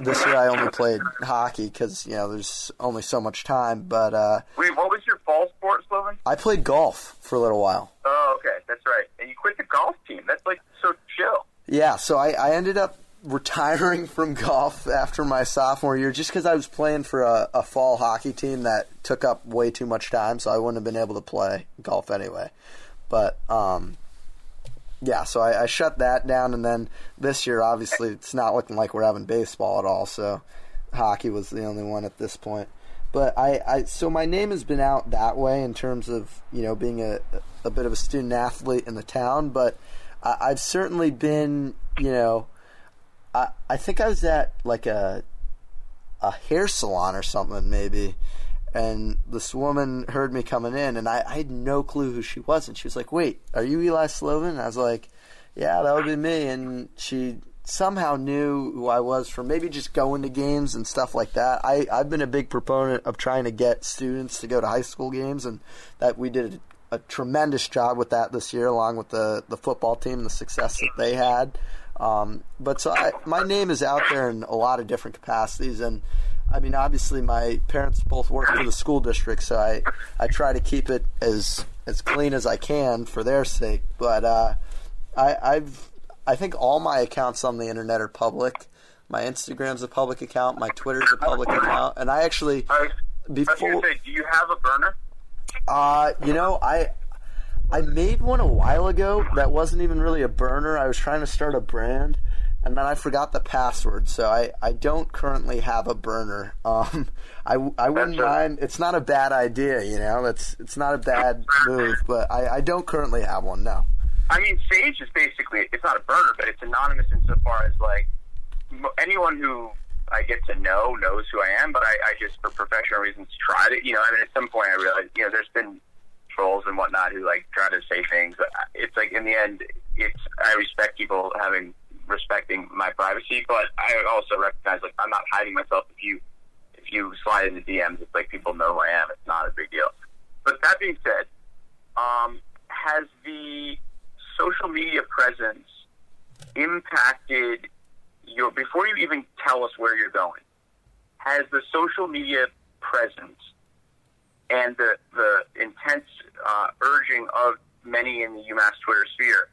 This year, I only played hockey because you know there's only so much time. But uh, Wait, what was your fall sport, Slovin? I played golf for a little while. Oh, okay, that's right. And you quit the golf team. That's like so chill. Yeah, so I, I ended up retiring from golf after my sophomore year just because I was playing for a, a fall hockey team that took up way too much time, so I wouldn't have been able to play golf anyway. But um, yeah, so I, I shut that down, and then this year, obviously, it's not looking like we're having baseball at all. So hockey was the only one at this point. But I, I so my name has been out that way in terms of you know being a a bit of a student athlete in the town, but I, I've certainly been you know I I think I was at like a a hair salon or something maybe. And this woman heard me coming in and I, I had no clue who she was. And she was like wait are you eli slovin and i was like yeah that would be me. And she somehow knew who i was from maybe just going to games and stuff like that. I, i've been a big proponent of trying to get students to go to high school games and that we did a, a tremendous job with that this year along with the, the football team and the success that they had um, but so I, my name is out there in a lot of different capacities, and I mean, obviously, my parents both work for the school district, so I, I try to keep it as as clean as I can for their sake. But uh, I, I've I think all my accounts on the internet are public. My Instagram's a public account. My Twitter's a public account, and I actually I was, I was before say, do you have a burner? uh, you know, I I made one a while ago that wasn't even really a burner. I was trying to start a brand, and then I forgot the password, so I, I don't currently have a burner. Um, I, I wouldn't That's mind. It's not a bad idea, you know. It's it's not a bad move, but I, I don't currently have one. No. I mean, Sage is basically it's not a burner, but it's anonymous insofar as like anyone who I get to know knows who I am. But I, I just, for professional reasons, tried it. You know, I mean, at some point, I realized, you know, there's been trolls and whatnot who like try to say things. But it's like in the end, it's I respect people having respecting my privacy, but I also recognize like I'm not hiding myself. If you if you slide into DMs, it's like people know who I am. It's not a big deal. But that being said, um, has the social media presence impacted your before you even tell us where you're going has the social media presence and the the intense uh, urging of many in the UMass Twitter sphere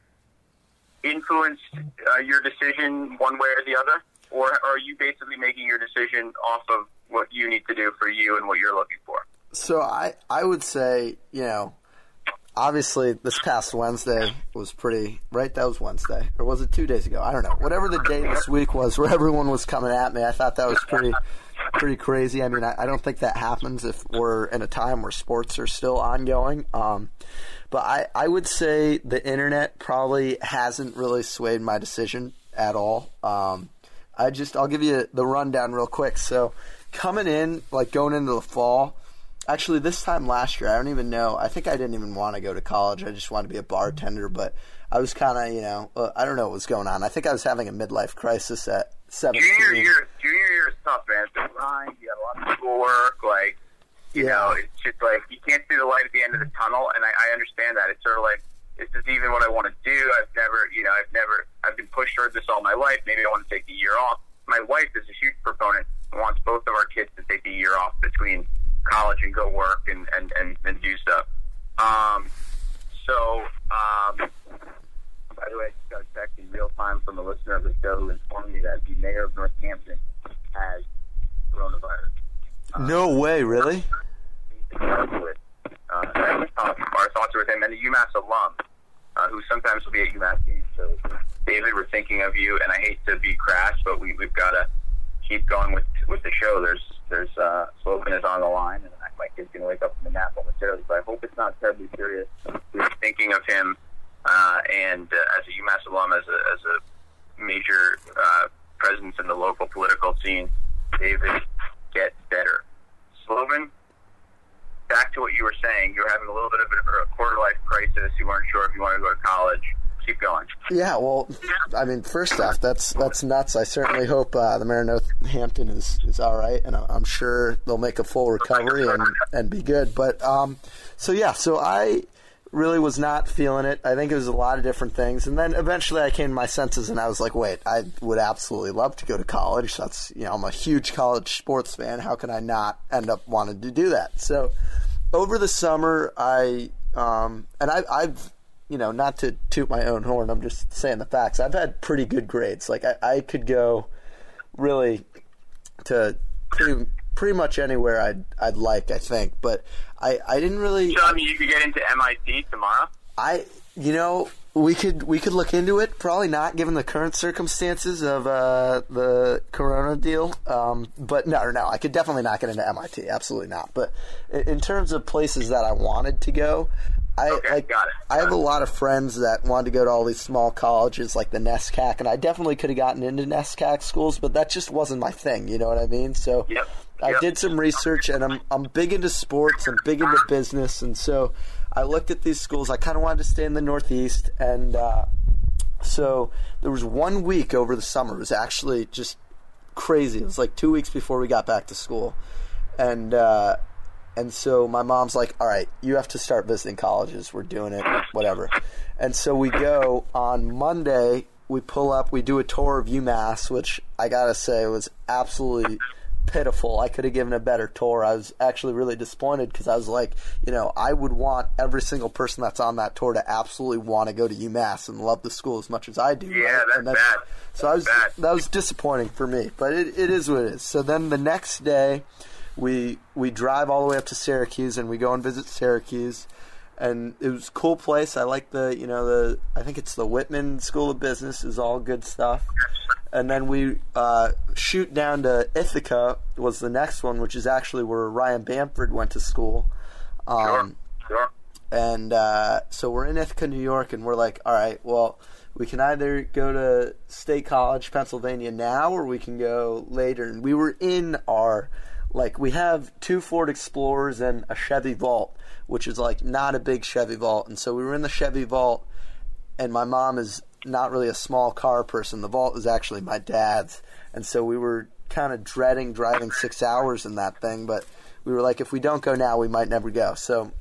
influenced uh, your decision one way or the other, or are you basically making your decision off of what you need to do for you and what you're looking for? So I I would say you know. Obviously, this past Wednesday was pretty right. That was Wednesday, or was it two days ago? I don't know. Whatever the day this week was, where everyone was coming at me, I thought that was pretty, pretty crazy. I mean, I, I don't think that happens if we're in a time where sports are still ongoing. Um, but I, I would say the internet probably hasn't really swayed my decision at all. Um, I just I'll give you the rundown real quick. So coming in, like going into the fall. Actually, this time last year, I don't even know. I think I didn't even want to go to college. I just wanted to be a bartender, but I was kind of, you know, uh, I don't know what was going on. I think I was having a midlife crisis at 17. Junior year, junior year is tough, man. It's a grind. You got a lot of schoolwork. Like, you Yeah. know, it's just like you can't see the light at the end of the tunnel, and I, I understand that. It's sort of like is this is even what I want to do. I've never, you know, I've never, I've been pushed towards this all my life. Maybe I want to take a year off. My wife is a huge proponent and wants both of our kids to take a year off between college and go work and and and, and do stuff. Um, so, um, by the way, I just got a text real time from a listener of the show who informed me that the mayor of Northampton has coronavirus. No way, really? Uh, our thoughts are with him and a UMass alum uh, who sometimes will be at UMass games. So, David, we're thinking of you, and I hate to be crass, but we, we've got to keep going with with the show. There's there's uh, Slogan is on the line, and my kid's going to wake up from the nap momentarily. So I hope it's not terribly serious. We're thinking of him, uh, and uh, as a UMass alum, as a as a major uh, presence in the local political scene, David, get better. Slogan, back to what you were saying. You were having a little bit of a quarter life crisis. You weren't sure if you wanted to go to college. Keep going. Yeah, well, I mean, first off, that's that's nuts. I certainly hope uh, the mayor of Northampton is, is all right, and I'm sure they'll make a full recovery and, and be good. But um, so yeah, so I really was not feeling it. I think it was a lot of different things, and then eventually I came to my senses, and I was like, wait, I would absolutely love to go to college. That's you know, I'm a huge college sports fan. How can I not end up wanting to do that? So over the summer, I um, and I, I've you know not to toot my own horn. I'm just saying the facts. I've had pretty good grades. Like I, I could go really to pretty pretty much anywhere I'd I'd like. I think, but I I didn't really. Tell me you could get into MIT tomorrow. I you know we could we could look into it. Probably not given the current circumstances of uh, the Corona deal. Um, but no, no, I could definitely not get into MIT. Absolutely not. But in, in terms of places that I wanted to go. I, Okay, I, got it. I have a lot of friends that wanted to go to all these small colleges like the NESCAC, and I definitely could have gotten into NESCAC schools, but that just wasn't my thing. You know what I mean? So Yep. I did some research, and I'm I'm big into sports. I'm big into business, and so I looked at these schools. I kind of wanted to stay in the Northeast, and uh, so there was one week over the summer. It was actually just crazy. It was like two weeks before we got back to school, and uh, and so my mom's like, "All right, you have to start visiting colleges. We're doing it, whatever." And so we go on Monday. We pull up. We do a tour of UMass, which I gotta say was absolutely pitiful. I could have given a better tour. I was actually really disappointed because I was like, you know, I would want every single person that's on that tour to absolutely want to go to UMass and love the school as much as I do. Yeah, right? that's And bad. So I was Bad. that was disappointing for me, but it, it is what it is. So then the next day, we we drive all the way up to Syracuse and we go and visit Syracuse, and it was a cool place. I like the you know the I think it's the Whitman School of Business is all good stuff. And then we uh, shoot down to Ithaca was the next one, which is actually where Ryan Bamford went to school. Um, Sure. and uh, so we're in Ithaca, New York, and we're like, all right, well, we can either go to State College, Pennsylvania now, or we can go later. And we were in our, like, we have two Ford Explorers and a Chevy Volt, which is like not a big Chevy Volt. And so we were in the Chevy Volt, and my mom is not really a small car person. The Volt is actually my dad's. And so we were kind of dreading driving six hours in that thing, but we were like, if we don't go now, we might never go. So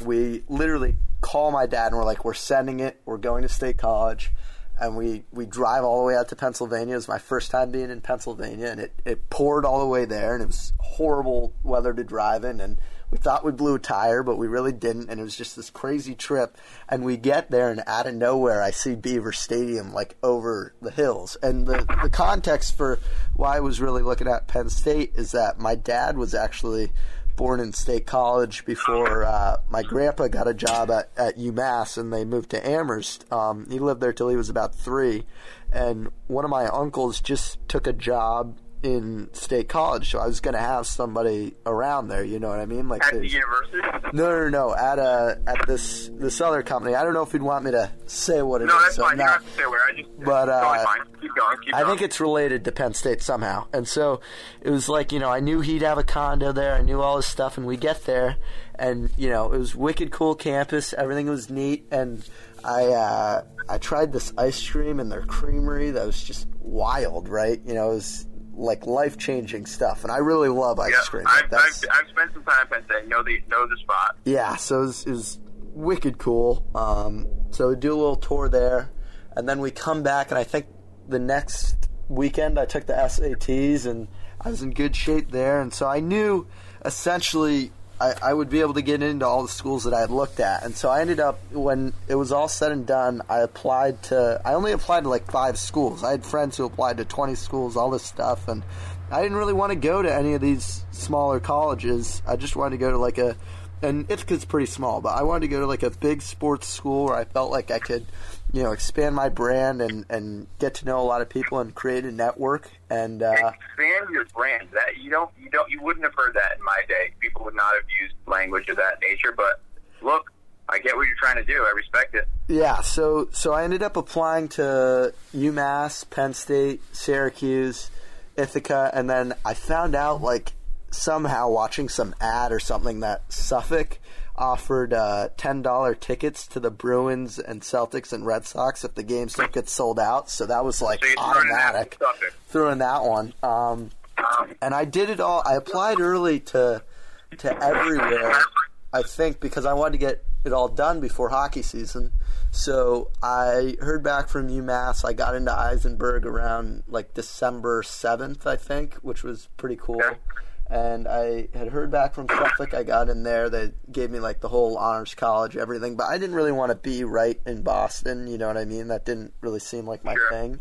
we literally call my dad and we're like, we're sending it. We're going to state college. And we, we drive all the way out to Pennsylvania. It was my first time being in Pennsylvania, and it, it poured all the way there, and it was horrible weather to drive in. And we thought we blew a tire, but we really didn't. And it was just this crazy trip. And we get there, and out of nowhere, I see Beaver Stadium like over the hills. And the, the context for why I was really looking at Penn State is that my dad was actually born in State College before uh, my grandpa got a job at, at UMass and they moved to Amherst. Um, he lived there till he was about three. And one of my uncles just took a job in state college, so I was going to have somebody around there. You know what I mean? Like At the university? no, no, no. At a at this this other company. I don't know if you'd want me to say what it is. No, that's so fine. I'm You don't have to say where. I just. But, uh, fine. Keep going. Keep I going. think it's related to Penn State somehow. And so it was like, you know, I knew he'd have a condo there. I knew all his stuff. And we get there, and, you know, it was wicked cool campus. Everything was neat. And I, uh, I tried this ice cream in their creamery that was just wild, right? You know, it was like life changing stuff. And I really love ice Yeah, cream. I've, I've, I've spent some time at Penn State. Know the know the spot. yeah, so it was, it was wicked cool. Um, so we do a little tour there, and then we come back, and I think the next weekend I took the SATs, and I was in good shape there, and so I knew essentially I, I would be able to get into all the schools that I had looked at, and so I ended up when it was all said and done, I applied to I only applied to like five schools. I had friends who applied to twenty schools, all this stuff, and I didn't really want to go to any of these smaller colleges. I just wanted to go to like a and Ithaca's pretty small, but I wanted to go to like a big sports school where I felt like I could, you know, expand my brand and and get to know a lot of people and create a network. And uh, Expand your brand. That you don't you don't you wouldn't have heard that in my day. People would not have used language of that nature. But look, I get what you're trying to do. I respect it. yeah, so so I ended up applying to UMass, Penn State, Syracuse, Ithaca, and then I found out like somehow watching some ad or something that Suffolk offered uh, ten dollar tickets to the Bruins and Celtics and Red Sox if the games don't get sold out. So that was like So you're running that automatic. Suffolk. Throwing that one. Um, and I did it all. I applied early to to everywhere. I think because I wanted to get it all done before hockey season. So I heard back from UMass. I got into Isenberg around like December seventh, I think, which was pretty cool. And I had heard back from Suffolk. I got in there. They gave me like the whole honors college, everything. But I didn't really want to be right in Boston. You know what I mean? That didn't really seem like my Sure. thing.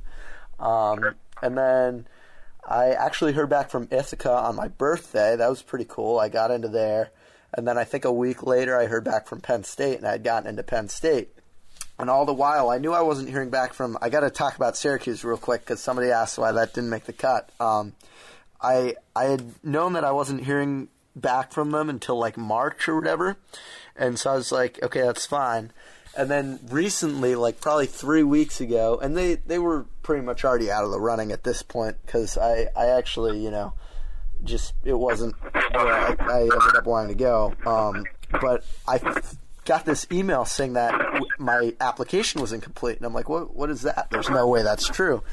Um, and then I actually heard back from Ithaca on my birthday. That was pretty cool. I got into there. And then I think a week later, I heard back from Penn State, and I had gotten into Penn State. And all the while, I knew I wasn't hearing back from. I got to talk about Syracuse real quick because somebody asked why that didn't make the cut. Um, I I had known that I wasn't hearing back from them until like March or whatever, and so I was like, okay, that's fine. And then recently, like probably three weeks ago, and they they were pretty much already out of the running at this point because I I actually you know just it wasn't where I, I ended up wanting to go. Um, but I got this email saying that my application was incomplete, and I'm like, what What is that? There's no way that's true.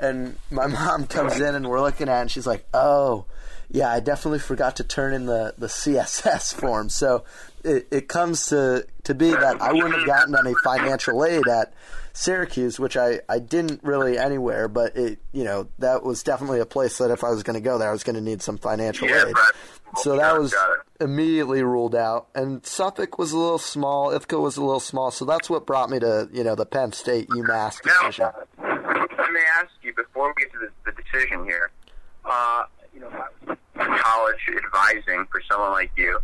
And my mom comes in, and we're looking at, it, and she's like, oh. Yeah, I definitely forgot to turn in the, the CSS form. So it, it comes to, to be that I wouldn't have gotten any financial aid at Syracuse, which I, I didn't really anywhere, but it you know that was definitely a place that if I was going to go there, I was going to need some financial Yeah, aid. right. So that was immediately ruled out. And Suffolk was a little small, Ithaca was a little small, so that's what brought me to you know the Penn State UMass decision. Now, let me ask you before we get to the, the decision here. Uh, you know, college advising for someone like you.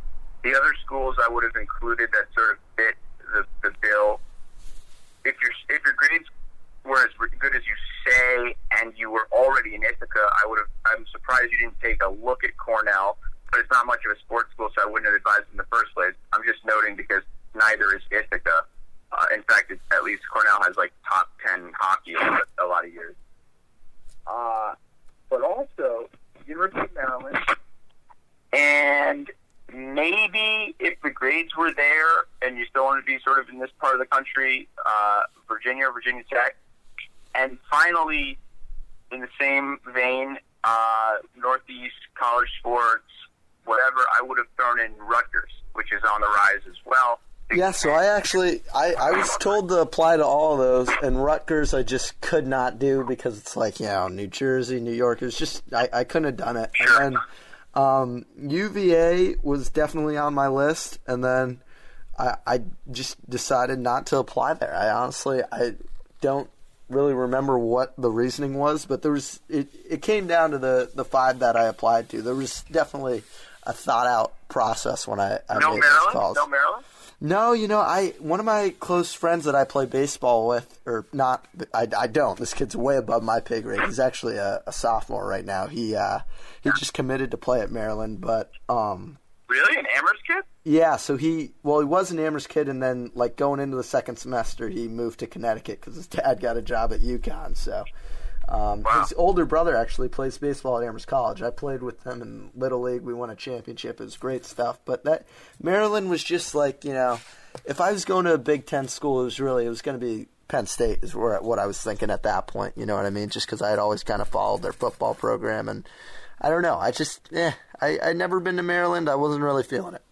The other schools I would have included that sort of fit the, the bill. If your if your grades were as good as you say, and you were already in Ithaca, I would have. I'm surprised you didn't take a look at Cornell. But it's not much of a sports school, so I wouldn't have advised in the first place. I'm just noting because neither is Ithaca. Uh, in fact, it's, at least Cornell has like top ten hockey over a lot of years. Uh, but also University of Maryland, and maybe if the grades were there and you still want to be sort of in this part of the country, uh, Virginia or Virginia Tech, and finally, in the same vein, uh, Northeast college sports, whatever, I would have thrown in Rutgers, which is on the rise as well. Yeah, so I actually I, I was told to apply to all of those, and Rutgers I just could not do because it's like you know New Jersey, New York. It was just I, I couldn't have done it. Sure. And then um, UVA was definitely on my list, and then I, I just decided not to apply there. I honestly I don't really remember what the reasoning was, but there was it, it came down to the the five that I applied to. There was definitely a thought out process when I, I No made those Maryland? calls. No Maryland? No, you know, I one of my close friends that I play baseball with, or not, I, I don't. This kid's way above my pay grade. He's actually a, a sophomore right now. He uh, he just committed to play at Maryland, but um, Really, an Amherst kid? yeah. So he well, he was an Amherst kid, and then like going into the second semester, he moved to Connecticut because his dad got a job at UConn. So. Um, Wow. His older brother actually plays baseball at Amherst College. I played with them in Little League. We won a championship. It was great stuff. But that Maryland was just like you know, if I was going to a Big Ten school, it was really it was going to be Penn State is where, what I was thinking at that point. You know what I mean? Just because I had always kind of followed their football program, and I don't know. I just eh, I I never been to Maryland. I wasn't really feeling it.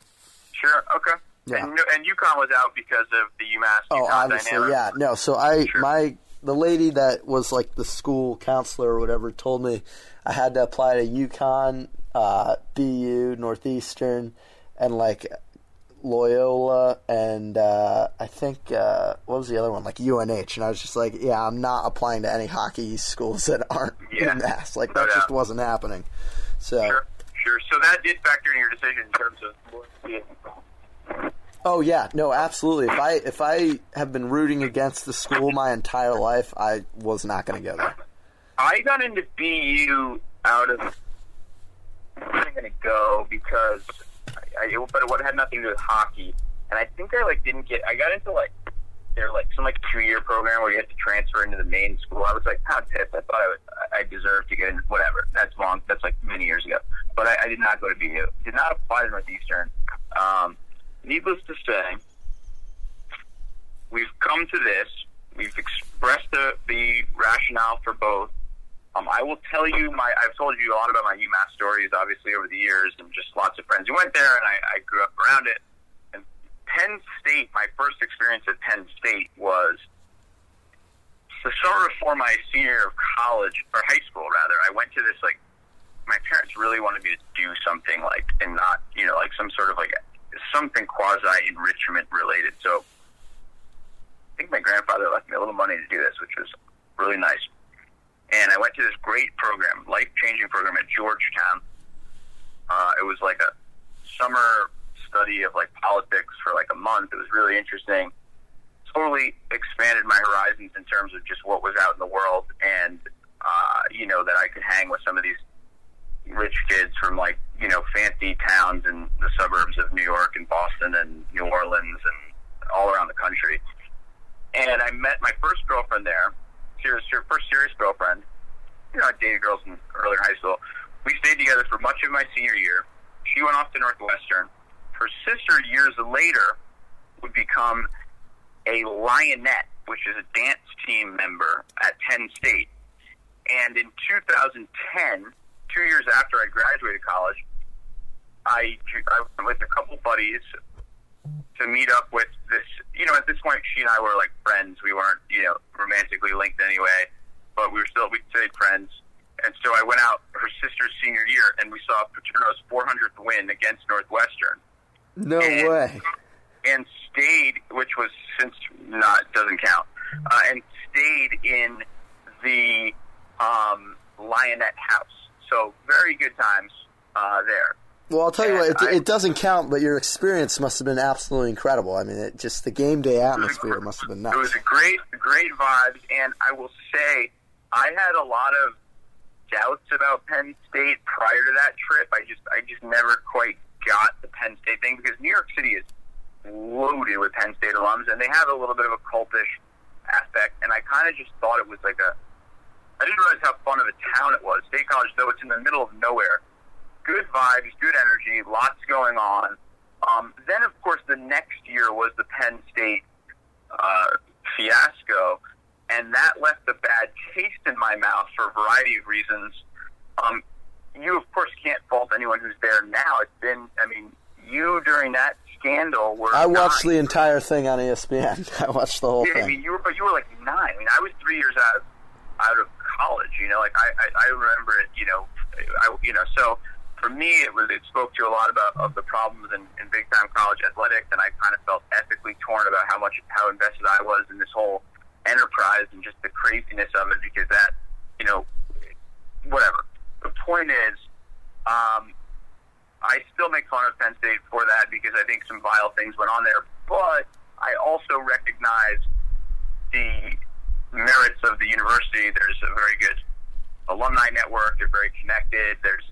Sure. Okay. Yeah. And, and UConn was out because of the UMass Oh, obviously, dynamic. yeah. No, so I Sure. my the lady that was like the school counselor or whatever told me I had to apply to UConn, uh, BU, Northeastern, and like Loyola, and uh, I think uh, what was the other one? Like UNH, and I was just like, yeah, I'm not applying to any hockey schools that aren't Yeah. UMass. Like No that just wasn't happening. So. Sure. Sure. So that did factor in your decision in terms of. Oh yeah, no, absolutely. If I if I have been rooting against the school my entire life, I was not going to go there. I got into BU out of. I wasn't going to go because, I, I, but it had nothing to do with hockey, and I think I like didn't get. I got into like their like some like two year program where you had to transfer into the main school. I was like kind of pissed. I thought I, would, I deserved to get in. Whatever. That's long. That's like many years ago. But I, I did not go to BU. Did not apply to Northeastern. Um, needless to say, we've come to this. We've expressed the, the rationale for both. Um, I will tell you my. I've told you a lot about my UMass stories, obviously over the years, and just lots of friends who went there, and I, I grew up around it. And Penn State, my first experience at Penn State was the summer before my senior year of college or high school, rather. I went to this like my parents really wanted me to do something like and not you know like some sort of like something quasi enrichment related. So I think my grandfather left me a little money to do this, which was really nice. And I went to this great program, life changing program at Georgetown. Uh, it was like a summer study of like politics for like a month. It was really interesting. Totally expanded my horizons in terms of just what was out in the world, and uh, you know that I could hang with some of these rich kids from like you know fancy towns in the suburbs of New York and Boston and New Orleans and all around the country. And I met my first girlfriend there, serious, first serious girlfriend. You know, I dated girls in earlier high school. We stayed together for much of my senior year. She went off to Northwestern. Her sister, years later, would become a lionette, which is a dance team member at Penn State. And in 2010, two years after I graduated college, I, I went with a couple buddies to meet up with this. You know, at this point, she and I were like friends. We weren't, you know, romantically linked anyway, but we were still we stayed friends. And so I went out her sister's senior year, and we saw Paterno's 400th win against Northwestern, No And- way. and stayed, which was since not doesn't count, uh, and stayed in the um, Lionette House. So very good times uh, there. Well, I'll tell you what, it, I- it doesn't count, but your experience must have been absolutely incredible. I mean, it, just the game day atmosphere must have been nuts. It was a great, great vibes, and I will say I had a lot of doubts about Penn State prior to that trip. I just, I just never quite got the Penn State thing because New York City is loaded with Penn State alums, and they have a little bit of a cultish aspect. And I kind of just thought it was like a, I didn't realize how fun of a town it was. State College, though it's in the middle of nowhere, good vibes, good energy, lots going on. Um, then, of course, the next year was the Penn State uh, fiasco, and that left a bad taste in my mouth for a variety of reasons. Um, you, of course, can't fault anyone who's there now. It's been, I mean, you during that scandal were. I watched nine. the entire thing on ESPN. I watched the whole Yeah, I mean, you were, but you were like nine. I mean, I was three years out out of college. You know, like I, I, I remember it. You know, I, you know. So for me, it was it spoke to a lot about of the problems in, in big time college athletics, and I kind of felt ethically torn about how much how invested I was in this whole enterprise and just the craziness of it because that, you know, whatever. The point is, um, I still make fun of Penn State for that because I think some vile things went on there, but I also recognize the merits of the university. There's a very good alumni network. They're very connected. There's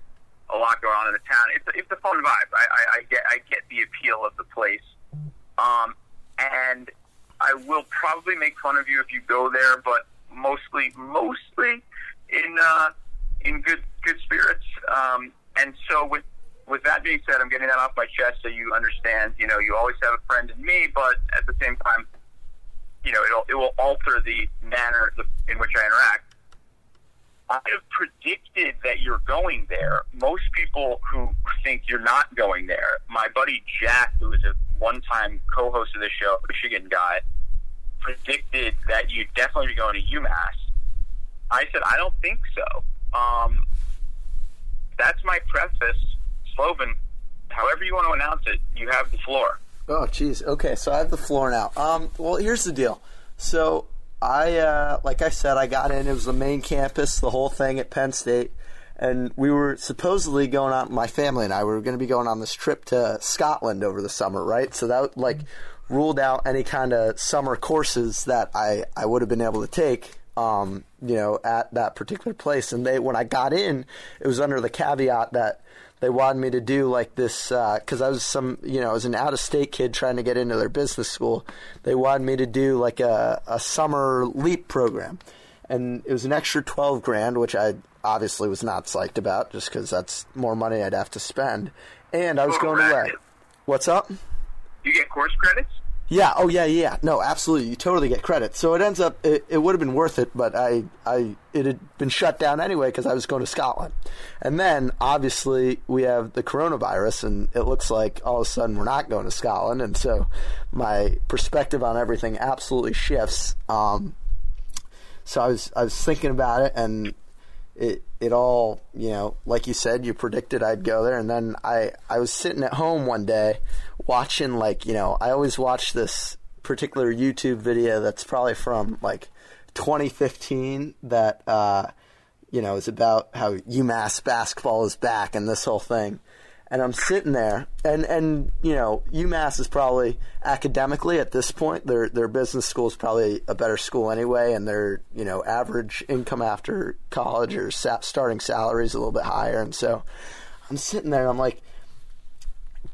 a lot going on in the town. It's it's a fun vibe. I, I, I get I get the appeal of the place. Um, and I will probably make fun of you if you go there, but mostly mostly in uh, in good good spirits. Um, and so with with that being said, I'm getting that off my chest so you understand. You know, you always have a friend in me, but at the same time, you know, it'll, it will alter the manner in which I interact. I have predicted that you're going there. Most people who think you're not going there, my buddy Jack, who is a one-time co-host of the show, Michigan guy, predicted that you'd definitely be going to UMass. I said I don't think so. Um, that's my preface, Slovin. However you want to announce it, you have the floor. Oh, jeez. Okay, so I have the floor now. Um, well, here's the deal. So I, uh, like I said, I got in. It was the main campus, the whole thing at Penn State, and we were supposedly going on. My family and I we were going to be going on this trip to Scotland over the summer, right? So that like ruled out any kind of summer courses that I I would have been able to take. Um, you know, at that particular place, and they when I got in, it was under the caveat that they wanted me to do like this because uh, I was some you know I was an out of state kid trying to get into their business school. They wanted me to do like a, a summer leap program, and it was an extra twelve grand, which I obviously was not psyched about just because that's more money I'd have to spend. And I was going away. What's up? You get course credits. Yeah. Oh, yeah, yeah. No, absolutely. You totally get credit. So it ends up it, it would have been worth it, but I I it had been shut down anyway because I was going to Scotland, and then obviously we have the coronavirus, and it looks like all of a sudden we're not going to Scotland, and so my perspective on everything absolutely shifts. Um, so I was I was thinking about it, and it it all you know like you said you predicted I'd go there and then I I was sitting at home one day watching like you know I always watch this particular YouTube video that's probably from like 2015 that uh, you know is about how UMass basketball is back and this whole thing. And I'm sitting there, and and you know, UMass is probably academically at this point their their business school is probably a better school anyway, and their you know average income after college or sa- starting salary is a little bit higher, and so I'm sitting there, and I'm like,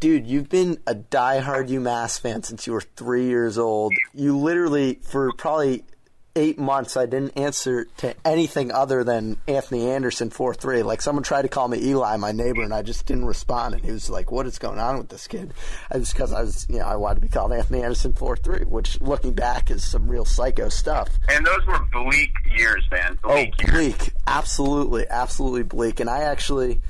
dude, you've been a diehard UMass fan since you were three years old. You literally for probably eight months, I didn't answer to anything other than Anthony Anderson four three. Like someone tried to call me Eli, my neighbor, and I just didn't respond. And he was like, "What is going on with this kid?" I was because I was, you know, I wanted to be called Anthony Anderson four three, which looking back is some real psycho stuff. And those were bleak years, man. Oh, bleak oh, bleak, absolutely, absolutely bleak. And I actually.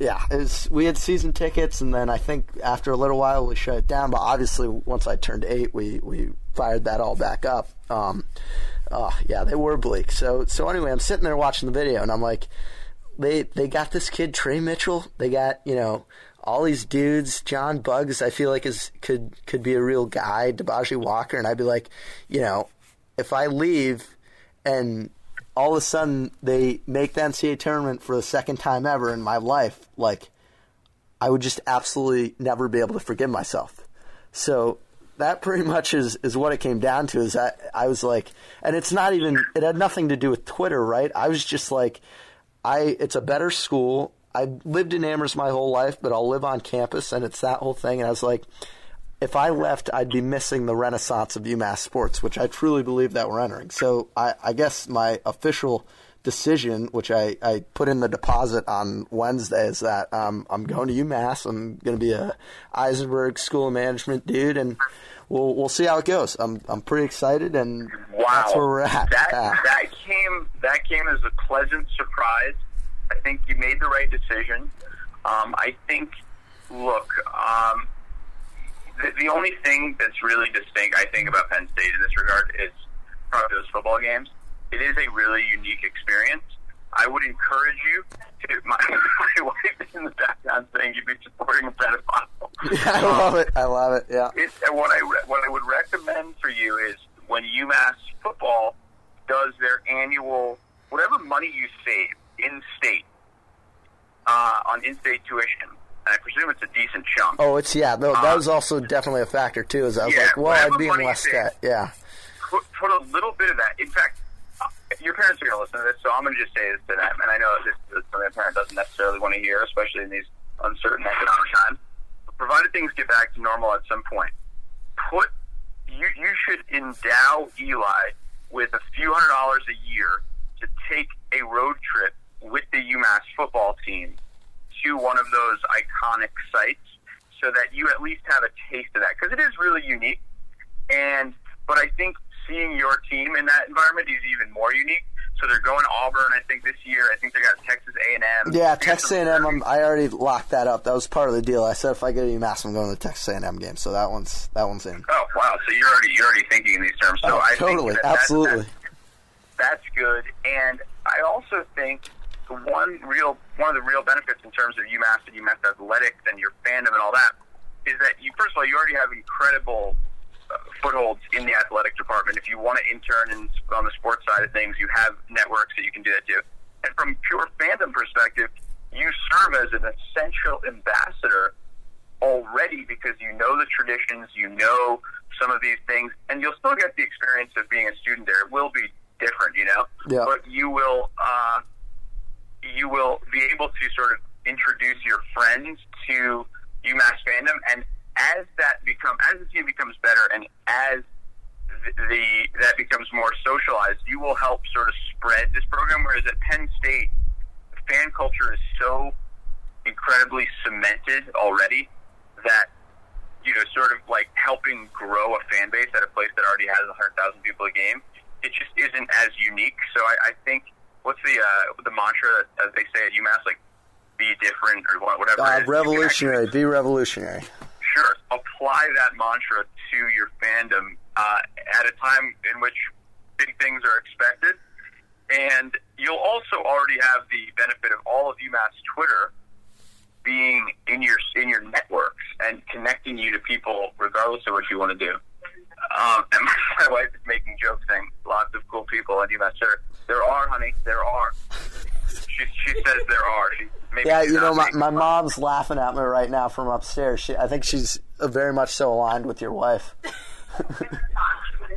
Yeah, was, we had season tickets, and then I think after a little while we shut it down. But obviously, once I turned eight, we we fired that all back up. Um, oh yeah, they were bleak. So so anyway, I'm sitting there watching the video, and I'm like, they they got this kid Tre Mitchell. They got you know all these dudes. John Bugs, I feel like is could could be a real guy. Dibaji Walker, and I'd be like, you know, if I leave and all of a sudden they make the NCAA tournament for the second time ever in my life, like I would just absolutely never be able to forgive myself. So that pretty much is, is what it came down to. Is I I was like, and it's not even it had nothing to do with Twitter, right? I was just like, I it's a better school. I've lived in Amherst my whole life, but I'll live on campus, and it's that whole thing. And I was like, if I left, I'd be missing the renaissance of UMass sports, which I truly believe that we're entering. So I, I guess my official decision, which I, I put in the deposit on Wednesday, is that um, I'm going to UMass. I'm going to be a Isenberg School of Management dude, and we'll we'll see how it goes. I'm I'm pretty excited, and wow. that's where we're at. That that came that came as a pleasant surprise. I think you made the right decision. Um, I think, look, um, the, the only thing that's really distinct, I think, about Penn State in this regard is probably those football games. It is a really unique experience. I would encourage you to. My, my wife is in the background saying you'd be supporting a pedophile. Yeah, I love it. I love it. Yeah. It, and what I what I would recommend for you is when UMass football does their annual whatever money you save in state uh, on in-state tuition. And I presume it's a decent chunk. Oh, it's yeah. No, that um, was also definitely a factor too. Is I was yeah, like, well, I'd be in you Yeah. Put, put a little bit of that. In fact, uh, your parents are going to listen to this, so I'm going to just say this to them. And I know this is something a parent doesn't necessarily want to hear, especially in these uncertain economic times. But provided things get back to normal at some point, put you you should endow Eli with a few hundred dollars a year to take a road trip with the UMass football team to one of those iconic sites so that you at least have a taste of that because it is really unique and but I think seeing your team in that environment is even more unique so they're going to Auburn I think this year I think they got Texas A&M Yeah, Texas A&M. I'm, I already locked that up. That was part of the deal. I said if I go to UMass, I'm going to the Texas A&M game. So that one's that one's in. Oh wow! So you're already you're already thinking in these terms. So Oh, I totally, think that that's- absolutely. that's good. And I also think one real one of the real benefits in terms of UMass and UMass athletics and your fandom and all that is that you first of all you already have incredible uh, footholds in the athletic department. If you want to intern in, on the sports side of things, you have networks that you can do that too. And from pure fandom perspective, you serve as an essential ambassador already because you know the traditions, you know some of these things, and you'll still get the experience of being a student there. It will be different, you know, Yeah. but you will uh, you will be able to sort of introduce your friends to UMass fandom, and as that become as the team becomes better, and as the, that becomes more socialized, you will help sort of spread this program. Whereas at Penn State, fan culture is so incredibly cemented already that you know, sort of like helping grow a fan base at a place that already has 100,000 people a game, it just isn't as unique. So I, I think what's the uh, the mantra that as they say at UMass, like be different or whatever. Uh, revolutionary. Be revolutionary. Sure, apply that mantra to your fandom uh, at a time in which big things are expected, and you'll also already have the benefit of all of UMass Twitter being in your in your networks and connecting you to people regardless of what you want to do. Um, and my wife is making jokes saying lots of cool people on UMass Twitter. There are, honey, there are. She, she says there are. She, maybe Yeah, you know, my, my mom's laughing at me right now from upstairs. She, I think she's uh, very much so aligned with your wife.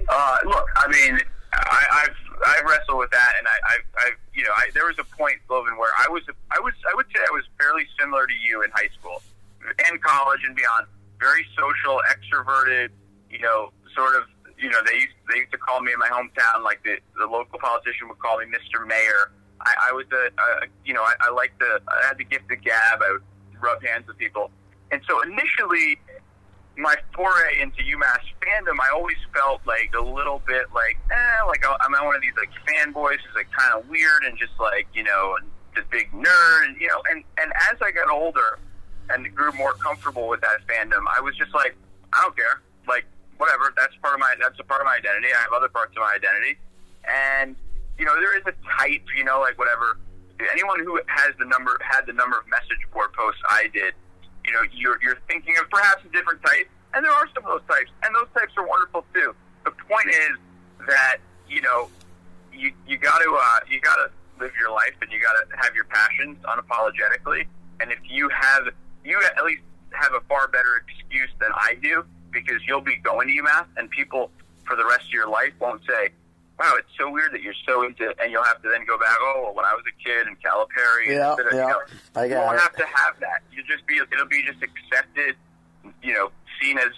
Uh, look, I mean, I, I've I wrestle with that, and I, I've, I've you know, I, there was a point, Logan, where I was, I was, I would say I was fairly similar to you in high school, and college, and beyond. Very social, extroverted, you know, sort of, you know, they used, they used to call me in my hometown, like the the local politician would call me Mr. Mayor. I, I was a, a, you know, I, I liked the, I had the gift of gab. I would rub hands with people, and so initially my foray into UMass fandom, I always felt like a little bit like, eh, like I'm one of these like fanboys who's like kind of weird and just like you know the big nerd, and you know. And and as I got older and grew more comfortable with that fandom, I was just like, I don't care, like whatever. That's part of my that's a part of my identity. I have other parts of my identity, and you know there is a type, you know, like whatever. Anyone who has the number had the number of message board posts I did you know, you're, you're thinking of perhaps a different type, and there are some of those types, and those types are wonderful too. The point is that you know, you you got to uh, you got to live your life, and you got to have your passions unapologetically. And if you have, you at least have a far better excuse than I do, because you'll be going to UMass, and people for the rest of your life won't say, "Wow, it's so weird that you're so into," and you'll have to then go back, "Oh, well, when I was a kid in Calipari," and Yeah, da- da- you yeah, know, I you won't it. have to have that. You'll just be it'll be just accepted, you know, seen as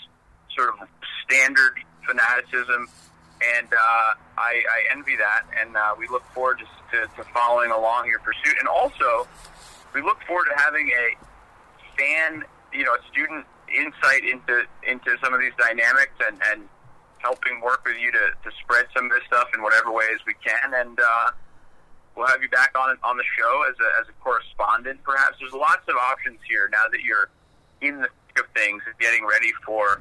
sort of standard fanaticism, and uh, I, I envy that, and uh, we look forward to, to, to following along your pursuit, and also we look forward to having a fan, you know, a student insight into into some of these dynamics and and helping work with you to, to spread some of this stuff in whatever ways we can, and. uh We'll have you back on on the show as a, as a correspondent, perhaps. There's lots of options here now that you're in the thick of things and getting ready for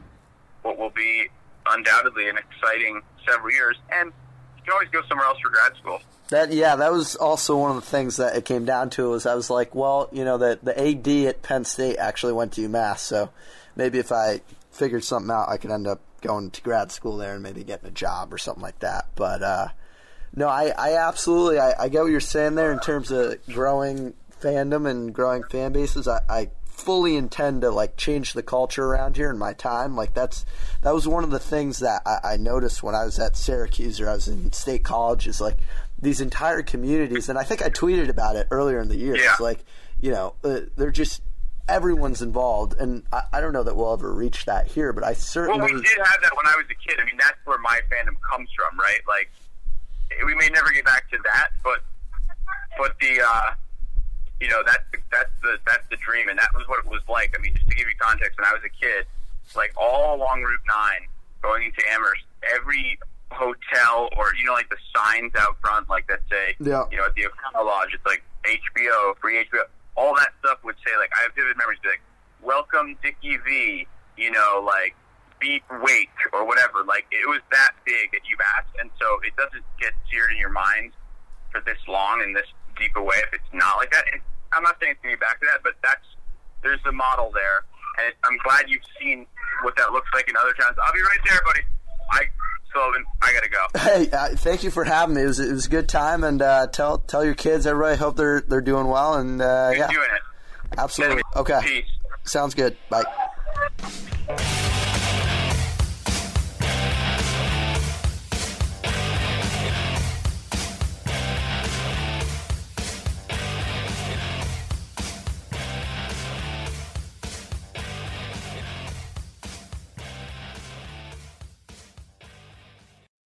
what will be undoubtedly an exciting several years. And you can always go somewhere else for grad school. That yeah, that was also one of the things that it came down to. Was I was like, well, you know, the the AD at Penn State actually went to UMass, so maybe if I figured something out, I could end up going to grad school there and maybe getting a job or something like that. But uh, no, I, I absolutely I, I get what you're saying there in terms of growing fandom and growing fan bases. I, I fully intend to like change the culture around here in my time. Like that's that was one of the things that I, I noticed when I was at Syracuse or I was in state college is like these entire communities, and I think I tweeted about it earlier in the year. Yeah. It's like you know uh, they're just everyone's involved, and I, I don't know that we'll ever reach that here, but I certainly. Well, we did have that when I was a kid. I mean, that's where my fandom comes from, right? Like, we may never get back to that, but but the uh, you know that's the, that's the that's the dream, and that was what it was like. I mean, just to give you context, when I was a kid, like all along Route Nine, going into Amherst, every hotel or you know like the signs out front, like that say, Yeah. you know, at the O'Connell Lodge, it's like HBO, free HBO. All that stuff would say like I have vivid memories, be like, "Welcome Dickie V," you know, like beat weight or whatever. Like it was that big at UMass, and so it doesn't get seared in your mind for this long and this deep a way if it's not like that. And I'm not saying it's gonna be back to that, but that's there's the model there, and I'm glad you've seen what that looks like in other towns. I'll be right there, buddy. I Sullivan, I gotta go. Hey, uh, thank you for having me. It was it was a good time, and uh, tell tell your kids, everybody. Hope they're they're doing well, and uh, yeah, doing it. absolutely. Okay, Peace. sounds good. Bye.